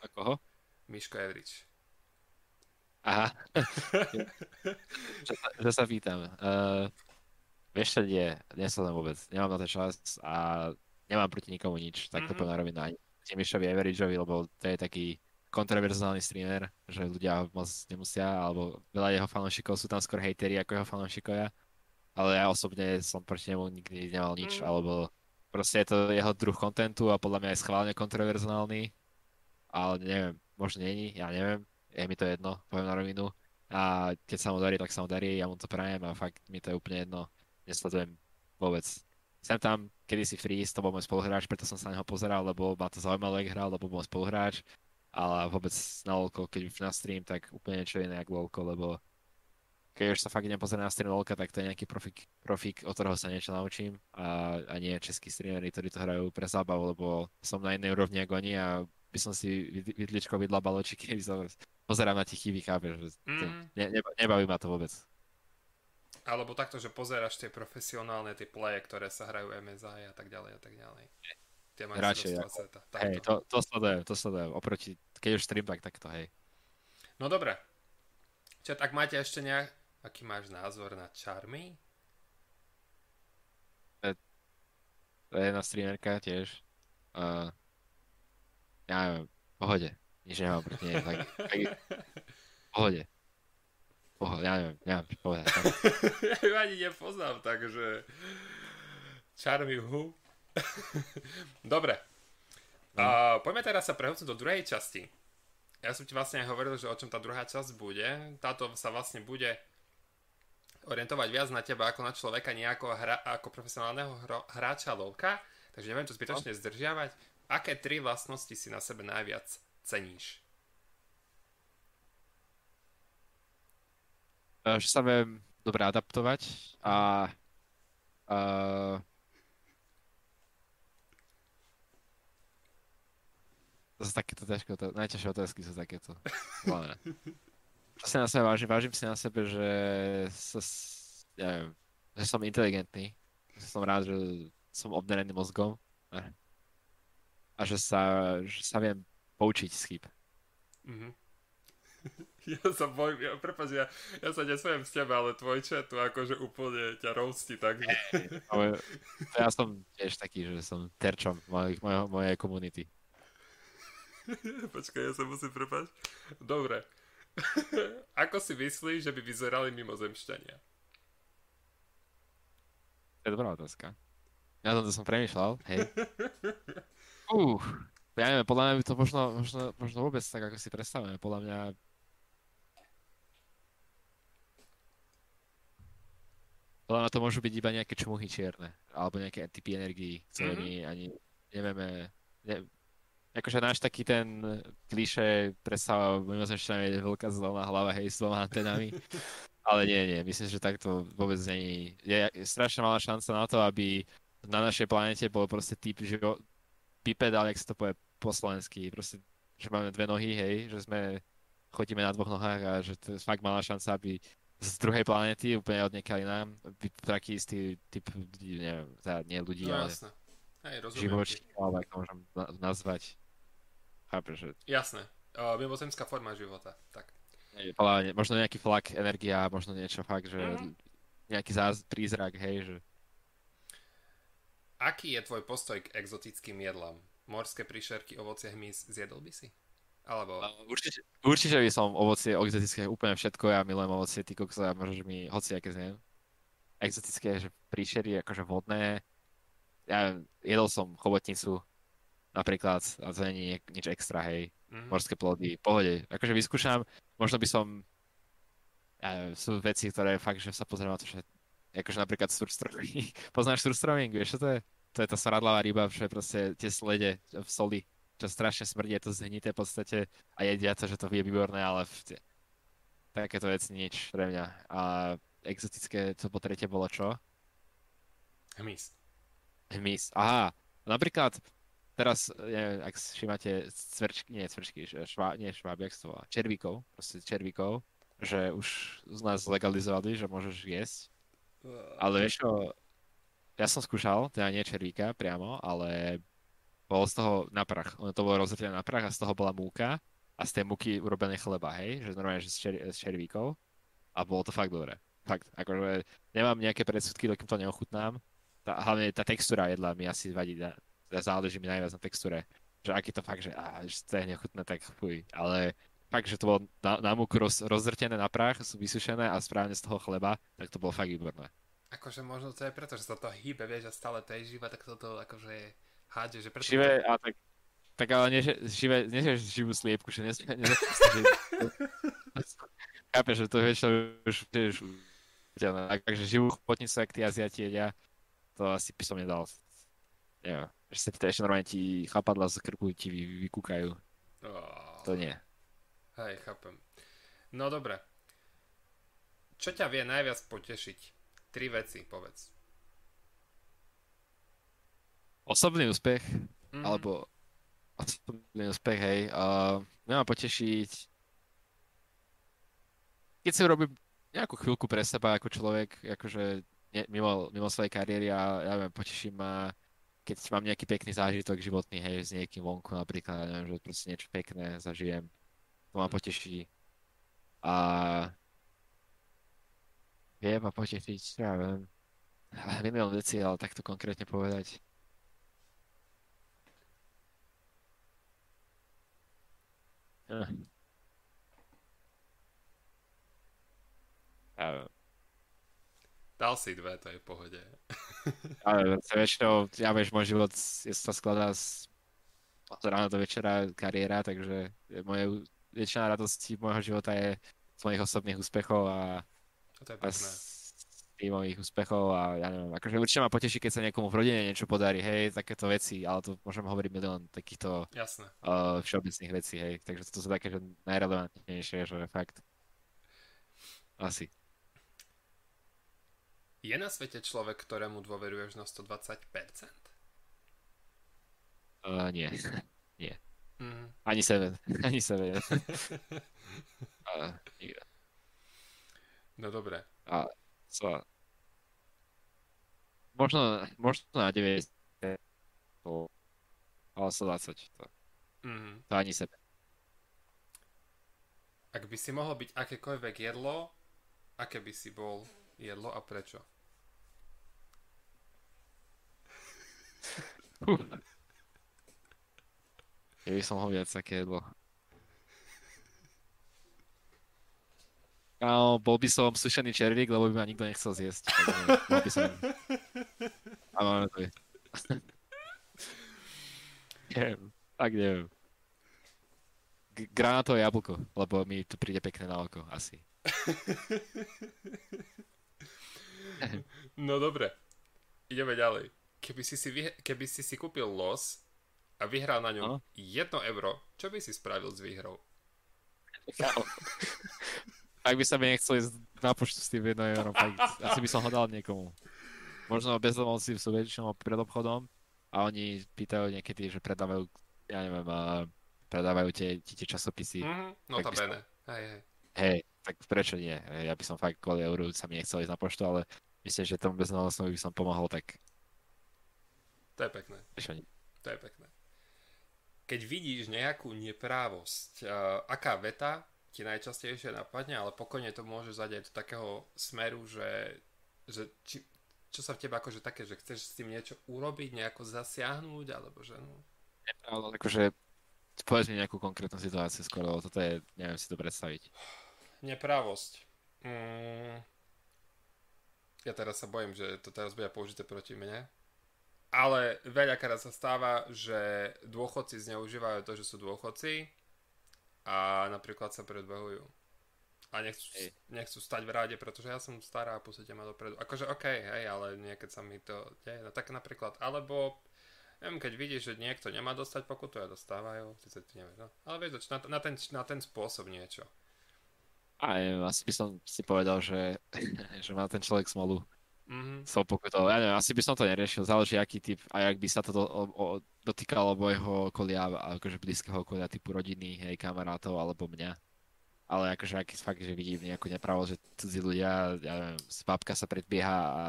A koho? Miško Evrič. Aha. že, sa pýtam. Uh, vieš čo nie, nesledujem vôbec. Nemám na to čas a nemám proti nikomu nič. Tak to mm-hmm. poviem rovina. Ani Mišovi Everidgeovi, lebo to je taký kontroverzálny streamer, že ľudia moc nemusia, alebo veľa jeho fanúšikov sú tam skôr hejteri ako jeho fanúšikovia. Ale ja osobne som proti nemu nikdy nemal nič, mm. alebo proste je to jeho druh kontentu a podľa mňa je schválne kontroverzálny. Ale neviem, možno není, ja neviem je mi to jedno, poviem na rovinu. A keď sa mu darí, tak sa mu darí, ja mu to prajem a fakt mi to je úplne jedno. Nesledujem vôbec. Sem tam, kedy si Freeze, to bol môj spoluhráč, preto som sa na neho pozeral, lebo ma to zaujímalo, jak hral, lebo bol môj spoluhráč. Ale vôbec na LoLko, keď na stream, tak úplne niečo iné ako LoLko, lebo keď už sa fakt pozrieť na stream LoLka, tak to je nejaký profik, profik, od ktorého sa niečo naučím a, a nie českí streamery, ktorí to hrajú pre zábavu, lebo som na inej úrovni ako oni a by som si vidličko vidla baločiky, keby som pozerám na tie chyby, chápeš, mm. ne, ne, nebaví ma to vôbec. Alebo takto, že pozeráš tie profesionálne, tie playe, ktoré sa hrajú MSI a tak ďalej a tak ďalej. Tie Radšej, ako, sveta. Hej, to, to sledujem, to sledujem. Oproti, keď už stream, tak takto, hej. No dobre. Čo, tak máte ešte nejak, aký máš názor na Charmy? To je jedna streamerka tiež. Uh, ja neviem, pohode. Nič nemám proti nej. Tak, tak, pohode. Pohode, ja neviem, neviem povedať. ja ju ani nepoznám, takže... Charmy hu. Dobre. Uh, poďme teraz sa prehodnúť do druhej časti. Ja som ti vlastne aj hovoril, že o čom tá druhá časť bude. Táto sa vlastne bude orientovať viac na teba ako na človeka, nie ako, hra, ako profesionálneho hro, hráča LOLka. Takže neviem to zbytočne zdržiavať. Aké tri vlastnosti si na sebe najviac ceníš? Že sa viem dobre adaptovať a Uh, to sú takéto ťažké otázky. Najťažšie otázky sú takéto. Hlavne. Čo si na sebe vážim? Vážim si na sebe, že, sa, ja neviem, že som inteligentný. Že som rád, že som obdarený mozgom. A že sa, že sa viem poučiť z chyb. Mm-hmm. Ja sa bojím, ja, prepáč, ja, ja sa nesmiem z teba, ale tvoj chat tu akože úplne ťa roasti, tak. Ale ja som tiež taký, že som terčom mojej, mojej komunity. Počkaj, ja sa musím prepáť. Dobre. Ako si myslíš, že by vyzerali mimozemšťania? To je dobrá otázka. Ja som to som premýšľal, hej. Uh, ja neviem, podľa mňa by to možno, možno, možno vôbec tak, ako si predstavujeme. Podľa mňa Podľa mňa to môžu byť iba nejaké čmuhy čierne, alebo nejaké typy energií, ktoré mm-hmm. my ani nevieme... Ne, akože náš taký ten kliše predstava mimozemšťania je veľká zelená hlava, hej, s dvoma antenami. Ale nie, nie, myslím, že takto vôbec není. Je, je strašne malá šanca na to, aby na našej planete bol proste typ živo, bipedál, jak sa to povie po slovensky, proste, že máme dve nohy, hej, že sme chodíme na dvoch nohách a že to je fakt malá šanca, aby z druhej planety, úplne od niekaľ inám, taký istý typ neviem, teda nie ľudí, no, ale jasné. Hej, živočí, alebo ako môžem nazvať. Chápeš, že... Jasné. Uh, mimozemská forma života, tak. Hej, možno nejaký flak, energia, možno niečo fakt, že mm-hmm. nejaký záz, prízrak, hej, že... Aký je tvoj postoj k exotickým jedlám? Morské príšerky, ovocie, hmyz, zjedol by si? Alebo... No, určite, určite by som ovocie exotické, úplne všetko, ja milujem ovocie, ty kokso, ja môžeš mi hoci aké zjem. Exotické, že príšery, akože vodné. Ja jedol som chobotnicu, napríklad, a to není nič extra, hej. Mm-hmm. Morské plody, pohode. Akože vyskúšam, možno by som... Ja, sú veci, ktoré fakt, že sa pozriem na to, že akože napríklad surstroming. Poznáš surstroming, vieš čo to je? To je tá saradlavá ryba, že proste tie slede v soli čo strašne smrdí, je to zhnité v podstate a jedia to, že to je výborné, ale v... takéto veci nič pre mňa. A exotické, to po tretie bolo čo? Hmyz. Hmyz, aha. Napríklad, teraz, neviem, ak si máte cvrčky, nie cvrčky, švá, nie šváby, jak to volá, červíkov, proste červíkov, že už z nás legalizovali, že môžeš jesť. Ale vieš čo, ja som skúšal, teda nie červíka priamo, ale bolo z toho na prach. Ono to bolo rozhrtené na prach a z toho bola múka a z tej múky urobené chleba, hej, že normálne, že z, čer, z červíkov a bolo to fakt dobré. Fakt, akože nemám nejaké predsudky, dokým to neochutnám. Tá, hlavne tá textúra jedla mi asi vadí, záleží mi najviac na textúre. Že ak je to fakt, že, á, že to je nechutné, tak fuj. Ale fakt, že to bolo na, na múku roz, rozrtené na prach, sú vysušené a správne z toho chleba, tak to bolo fakt výborné. Akože možno to je preto, že sa to hýbe, vieš, a stále to je živa, tak toto akože Háde, že preto... Živé, a tak, tak ale nie, že, živé, nie, že živú sliepku, že nes, že... Chápeš, že to vieš, už, už, takže živú chpotnicu, ak tí Aziati jedia, to asi by som nedal. Neviem, že sa ti to ešte normálne ti chapadla z krku ti vy, vykúkajú. Oh. To nie. Hej, chápem. No dobre. Čo ťa vie najviac potešiť? Tri veci, povedz osobný úspech, mm. alebo osobný úspech, hej, uh, mňa potešiť, keď si urobím nejakú chvíľku pre seba ako človek, akože mimo, mimo svojej kariéry a ja neviem, poteším ma, keď mám nejaký pekný zážitok životný, hej, s niekým vonku napríklad, neviem, že proste niečo pekné zažijem, to ma poteší. A vie ma potešiť, ja viem, milión veci, ale takto konkrétne povedať. Ja. Dal si dve, to je v pohode. Ale väčšinou, ja vieš, môj život sa skladá z od rána do večera kariéra, takže moje, väčšina radosti môjho života je z mojich osobných úspechov a, to je a z, tímových úspechov a ja neviem, akože určite ma poteší, keď sa niekomu v rodine niečo podarí, hej, takéto veci, ale to môžem hovoriť milión takýchto Jasné. Uh, všeobecných vecí, hej, takže to sú také, že najrelevantnejšie, že fakt asi. Je na svete človek, ktorému dôveruješ na 120%? Uh, nie. nie. Mm. Ani sebe. Ani sebe. uh, nikto. No dobre. A so, možno, možno na 90 to, ale 120 to, Mm. to ani sebe. Ak by si mohlo byť akékoľvek jedlo, aké by si bol jedlo a prečo? Keby som mohol viac také jedlo. Áno, bol by som sušený červík, lebo by ma nikto nechcel zjesť. Takže bol by som... A máme to. neviem, tak neviem. G- granátové jablko, lebo mi to príde pekné na oko, asi. No dobre. Ideme ďalej. Keby si si, vyh- keby si, si kúpil los a vyhral na ňom. 1 euro, čo by si spravil s výhrou? Kámo. Ak by sa mi nechcel ísť na poštu s tým 1 eurom, tak asi by som ho dal niekomu. Možno bezdomovci sú väčšinou pred obchodom a oni pýtajú niekedy, že predávajú, ja neviem, predávajú tie, tie, časopisy. Mhm, Tak by notabene. Hej, hej. Hej, tak prečo nie? Ja by som fakt kvôli euru sa mi nechcel ísť na poštu, ale myslím, že tomu bezdomovcovi by som pomohol, tak To je pekné. To je pekné. Keď vidíš nejakú neprávosť, uh, aká veta ti najčastejšie napadne, ale pokojne to môže zadieť do takého smeru, že, že či, čo sa v tebe akože také, že chceš s tým niečo urobiť, nejako zasiahnuť, alebo že no... Ale akože povedz mi nejakú konkrétnu situáciu skôr, lebo toto je, neviem si to predstaviť. Neprávosť. Mm, ja teraz sa bojím, že to teraz bude použité proti mne. Ale veľakrát sa stáva, že dôchodci zneužívajú to, že sú dôchodci a napríklad sa predbehujú. A nechcú, Hej. nechcú stať v ráde, pretože ja som stará a pustíte ma dopredu. Akože OK, hej, ale niekedy sa mi to deje. No tak napríklad, alebo neviem, keď vidíš, že niekto nemá dostať pokutu a dostávajú, síce ty nevieš, no. Ale vieš, na, na, ten, na ten spôsob niečo. A neviem, asi by som si povedal, že, že má ten človek smolu Mhm. s tou pokutou. Ja neviem, asi by som to neriešil, záleží aký typ a jak by sa to do, o, o, dotýkalo môjho okolia, akože blízkeho okolia, typu rodiny, hej, kamarátov alebo mňa. Ale akože aký fakt, že vidím nejakú nepravosť, že cudzí ľudia, ja neviem, babka sa predbieha a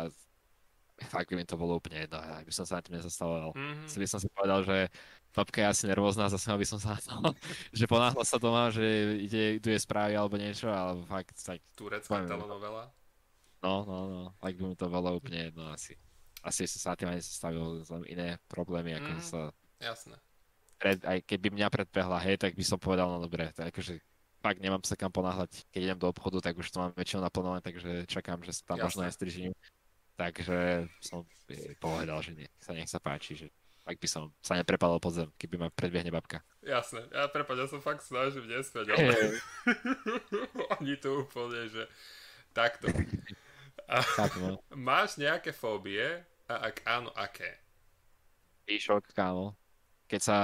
fakt by mi to bolo úplne jedno, ja by som sa na tým nezastavoval. Mhm. Si by som si povedal, že babka je asi nervózna, zase by som sa na to, že ponáhla sa doma, že ide, iduje správy alebo niečo, alebo fakt, tak, Turecká telenovela. no, no, no, tak by mi to bolo úplne jedno asi. Asi som sa na tým ani zastavil len iné problémy, ako Mhm. sa, Jasné. pred, aj keby mňa predbehla, hej, tak by som povedal, no dobre, tak akože fakt nemám sa kam ponáhľať, keď idem do obchodu, tak už to mám väčšinou naplnované, takže čakám, že sa tam možno Jasné. aj strižím. Takže som jej povedal, že nech sa, nech sa páči, že tak by som sa neprepadol pod zem, keby ma predbiehne babka. Jasné. Ja prepáč, ja som fakt snažím nesmiať, ale oni tu úplne, že takto. A no. máš nejaké fóbie? A ak áno, aké? Píšok, kámo. Keď sa...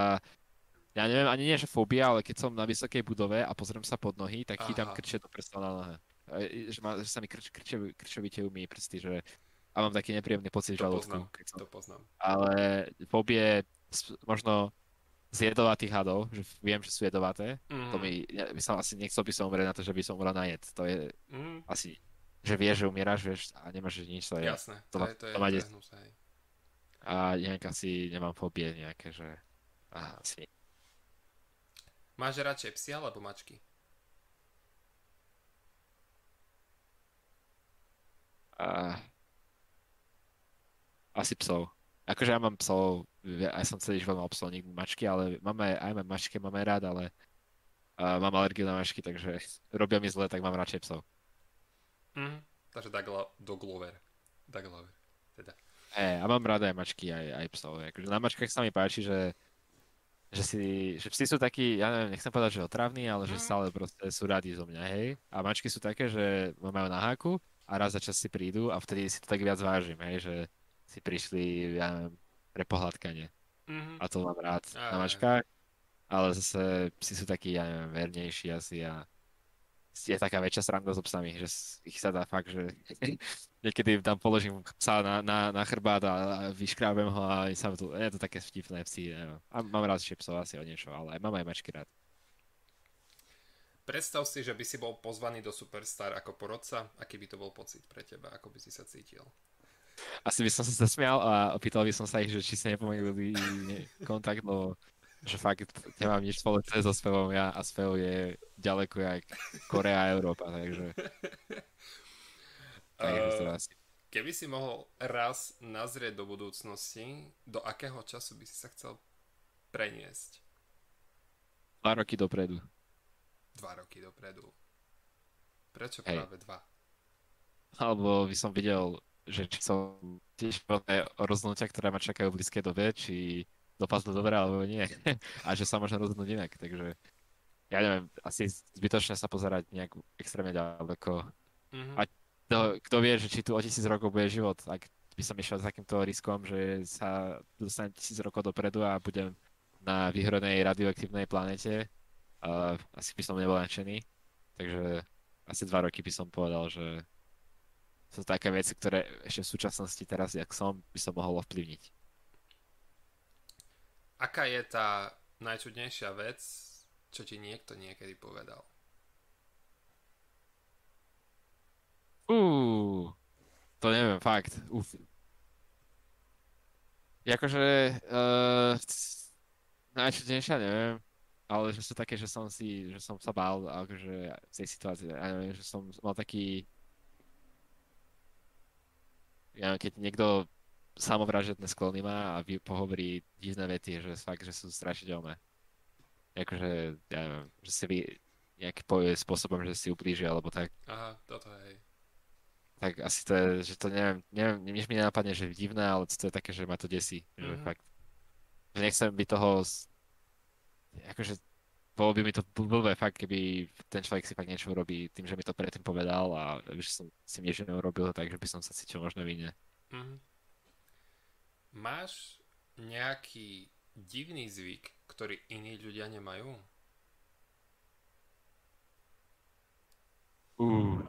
Ja neviem, ani nie, že fóbia, ale keď som na vysokej budove a pozriem sa pod nohy, tak chytám krče do prstov na nohe. E, Že, ma, že sa mi krč, krče, krčovitejú mi prsty, že a mám taký nepríjemný pocit v žalúdku. poznám. To poznám. Ale fóbie s- možno z jedovatých hadov, že viem, že sú jedovaté. Mm. To mi, ja by som asi nechcel by som umrieť na to, že by som umrel na jed. To je Mm. asi, že vieš, že umieraš, vieš, a nemáš nič, to je. Jasné. to ma- to je, to ma to je hej. A nejak asi nemám fóbie nejaké, že... A, asi Máš radšej psy alebo mačky? A... Asi psov. Akože ja mám psov, ja som celý život mal psov, nikdy mačky, ale máme, aj mám mačky, máme rád, ale a mám alergiu na mačky, takže robia mi zle, tak mám radšej psov. Mhm. Takže Dagla, Doglover. Daglover. Teda. Hej, a mám rád aj mačky, aj, aj psov. Akože na mačkách sa mi páči, že, že, si, že psi sú takí, ja neviem, nechcem povedať, že otravní, ale že Mhm. stále proste sú radi zo mňa, hej. A mačky sú také, že ma majú na háku a raz za čas si prídu a vtedy si to tak viac vážim, hej, že si prišli, ja neviem, pre pohľadkanie. Mhm. A to mám rád Á, na aj. mačkách. Ale zase psi sú takí, ja neviem, vernejší asi a je taká väčšia sranda s obsami, že ich sa dá fakt, že niekedy tam položím psa na, na, na chrbát a, vyškrábem ho a sa to, je to také vtipné psi. A mám rád psov asi o niečo, ale mám aj mačky rád. Predstav si, že by si bol pozvaný do Superstar ako porodca, aký by to bol pocit pre teba, ako by si sa cítil? Asi by som sa zasmial a opýtal by som sa ich, že či sa nepomenuli kontakt, lebo že fakt nemám nič spoločné so spevom ja a spev je ďaleko jak Korea a Európa, takže... uh, keby si mohol raz nazrieť do budúcnosti, do akého času by si sa chcel preniesť? Dva roky dopredu. Dva roky dopredu. Prečo Hej. práve dva? Alebo by som videl, že či som tiež rozhodnutia, ktoré ma čakajú v blízkej dobe, či dopadlo dobre alebo nie. a že sa možno rozhodnúť inak. Takže ja neviem, asi zbytočne sa pozerať nejak extrémne ďaleko. Mm-hmm. A to, kto vie, že či tu o tisíc rokov bude život, ak by som išiel s takýmto riskom, že sa dostanem tisíc rokov dopredu a budem na vyhronej radioaktívnej planete, uh, asi by som nebol nadšený. Takže asi dva roky by som povedal, že sú také veci, ktoré ešte v súčasnosti teraz, jak som, by som mohol ovplyvniť aká je tá najčudnejšia vec, čo ti niekto niekedy povedal? Uh, to neviem, fakt. Uf. Jakože uh, najčudnejšia neviem, ale že sú také, že som si, že som sa bál akože v tej situácii, ja neviem, že som mal taký ja keď niekto samovražedné sklony má a pohovorí divné vety, že fakt, že sú strašidelné. Akože, ja neviem, že si vy nejaký povie spôsobom, že si ublíži alebo tak. Aha, toto hej. Tak asi to je, že to neviem, neviem, nič mi nenapadne, že divné, ale to je také, že ma to desí. Mm-hmm. Že mhm. fakt, že nechcem byť toho, akože bolo by mi to blbé fakt, keby ten človek si fakt niečo urobí tým, že mi to predtým povedal a že som si niečo neurobil, takže by som sa cítil možno vinne. Mm-hmm. Máš nejaký divný zvyk, ktorý iní ľudia nemajú? Uh.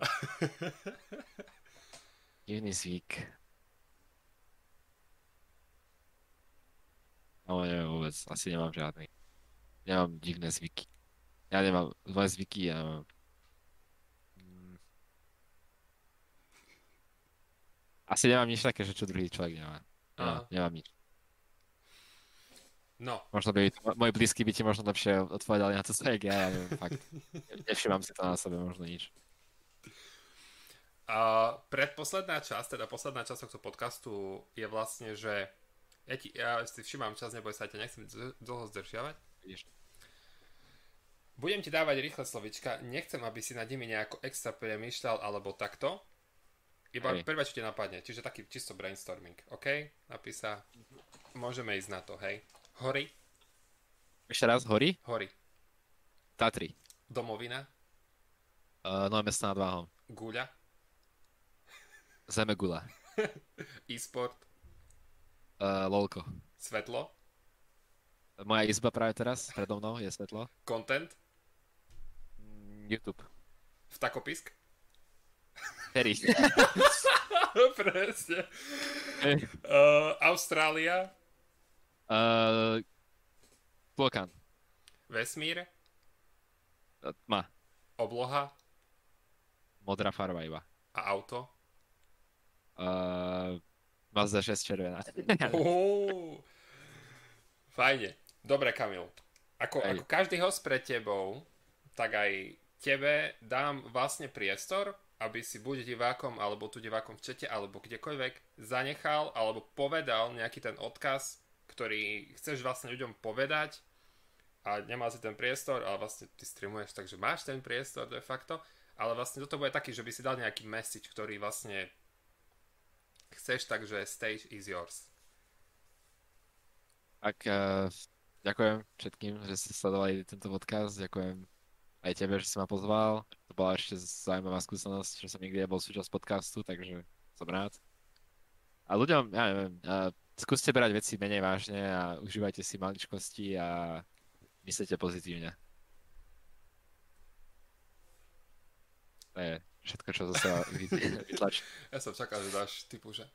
divný zvyk. No neviem vôbec, asi nemám žiadny. Nemám divné zvyky. Ja nemám zlé zvyky, ja mám... Mm. Asi nemám nič také, že čo druhý človek nemá. Ja, nemám nič. No. Možno by, môj blízky by ti možno lepšie odpovedali na to, co ja, ja neviem, fakt. Nevšimám si to na sebe, možno nič. A predposledná časť, teda posledná časť tohto podcastu je vlastne, že ja, ti, ja si všimám čas, neboj sa, ťa nechcem dlho zdržiavať. Vidíš. Budem ti dávať rýchle slovička, nechcem, aby si nad nimi nejako extra premýšľal alebo takto, iba hej. prvé, čo ti napadne. Čiže taký čisto brainstorming. OK? Napísa. Môžeme ísť na to, hej. Hory. Ešte raz, hory? Hory. Tatry. Domovina. Uh, Nové mesto nad Váhom. Guľa. Zemegula. E-sport. Uh, lolko. Svetlo. Moja izba práve teraz, predo mnou je svetlo. Content. YouTube. Vtakopisk. Harry. Presne. Uh, Austrália. Uh, Vulkán. Vesmír. Tma. Obloha. Modrá farba iba. A auto. Uh, Mazda 6 červená. fajne. Dobre, Kamil. Ako, ako každý host pred tebou, tak aj tebe dám vlastne priestor, aby si buď divákom, alebo tu divákom v čete, alebo kdekoľvek zanechal, alebo povedal nejaký ten odkaz, ktorý chceš vlastne ľuďom povedať a nemá si ten priestor, ale vlastne ty streamuješ, takže máš ten priestor de facto, ale vlastne toto bude taký, že by si dal nejaký message, ktorý vlastne chceš, takže stage is yours. Tak uh, ďakujem všetkým, že ste sledovali tento podcast, ďakujem aj tebe, že si ma pozval. To bola ešte zaujímavá skúsenosť, že som nikdy nebol súčasť podcastu, takže som rád. A ľuďom, ja neviem, uh, skúste brať veci menej vážne a užívajte si maličkosti a myslíte pozitívne. To je všetko, čo zase vytlačí. Ja som čakal, že dáš typu, že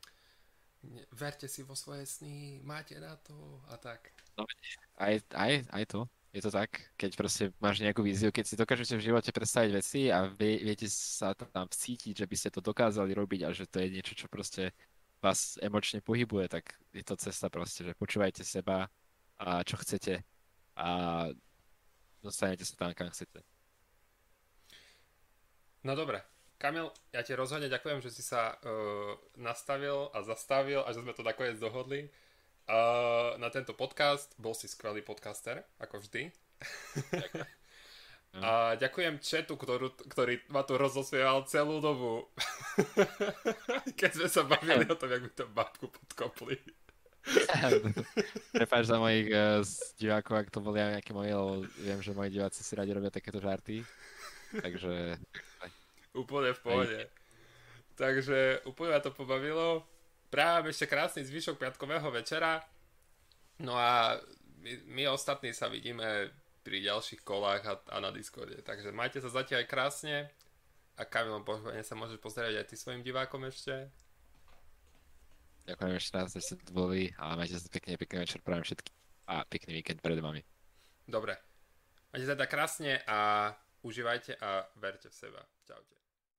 verte si vo svoje sny, máte na to a tak. No, aj, aj, aj to. Je to tak, keď proste máš nejakú víziu, keď si dokážete v živote predstaviť veci a vie, viete sa tam cítiť, že by ste to dokázali robiť a že to je niečo, čo proste vás emočne pohybuje, tak je to cesta proste, že počúvajte seba a čo chcete a dostanete sa tam, kam chcete. No dobre, Kamil, ja ti rozhodne ďakujem, že si sa uh, nastavil a zastavil a že sme to nakoniec dohodli uh, na tento podcast. Bol si skvelý podcaster, ako vždy. A ďakujem četu, ktorú, ktorý ma tu rozosmieval celú dobu. Keď sme sa bavili o tom, jak by to babku podkopli. Prepáč za mojich uh, divákov, ak to boli aj nejaké moje, lebo viem, že moji diváci si radi robia takéto žarty. Takže... Úplne v pohode. Takže úplne ma to pobavilo práve ešte krásny zvyšok piatkového večera. No a my, my ostatní sa vidíme pri ďalších kolách a, a na Discorde. Takže majte sa zatiaľ aj krásne a Kamilom pohodne sa môžeš pozrieť aj ty svojim divákom ešte. Ďakujem ešte raz, že ste tu boli a majte sa pekne, pekný večer prajem všetkým a pekný víkend pred vami. Dobre. Majte sa teda krásne a užívajte a verte v seba. Čaute.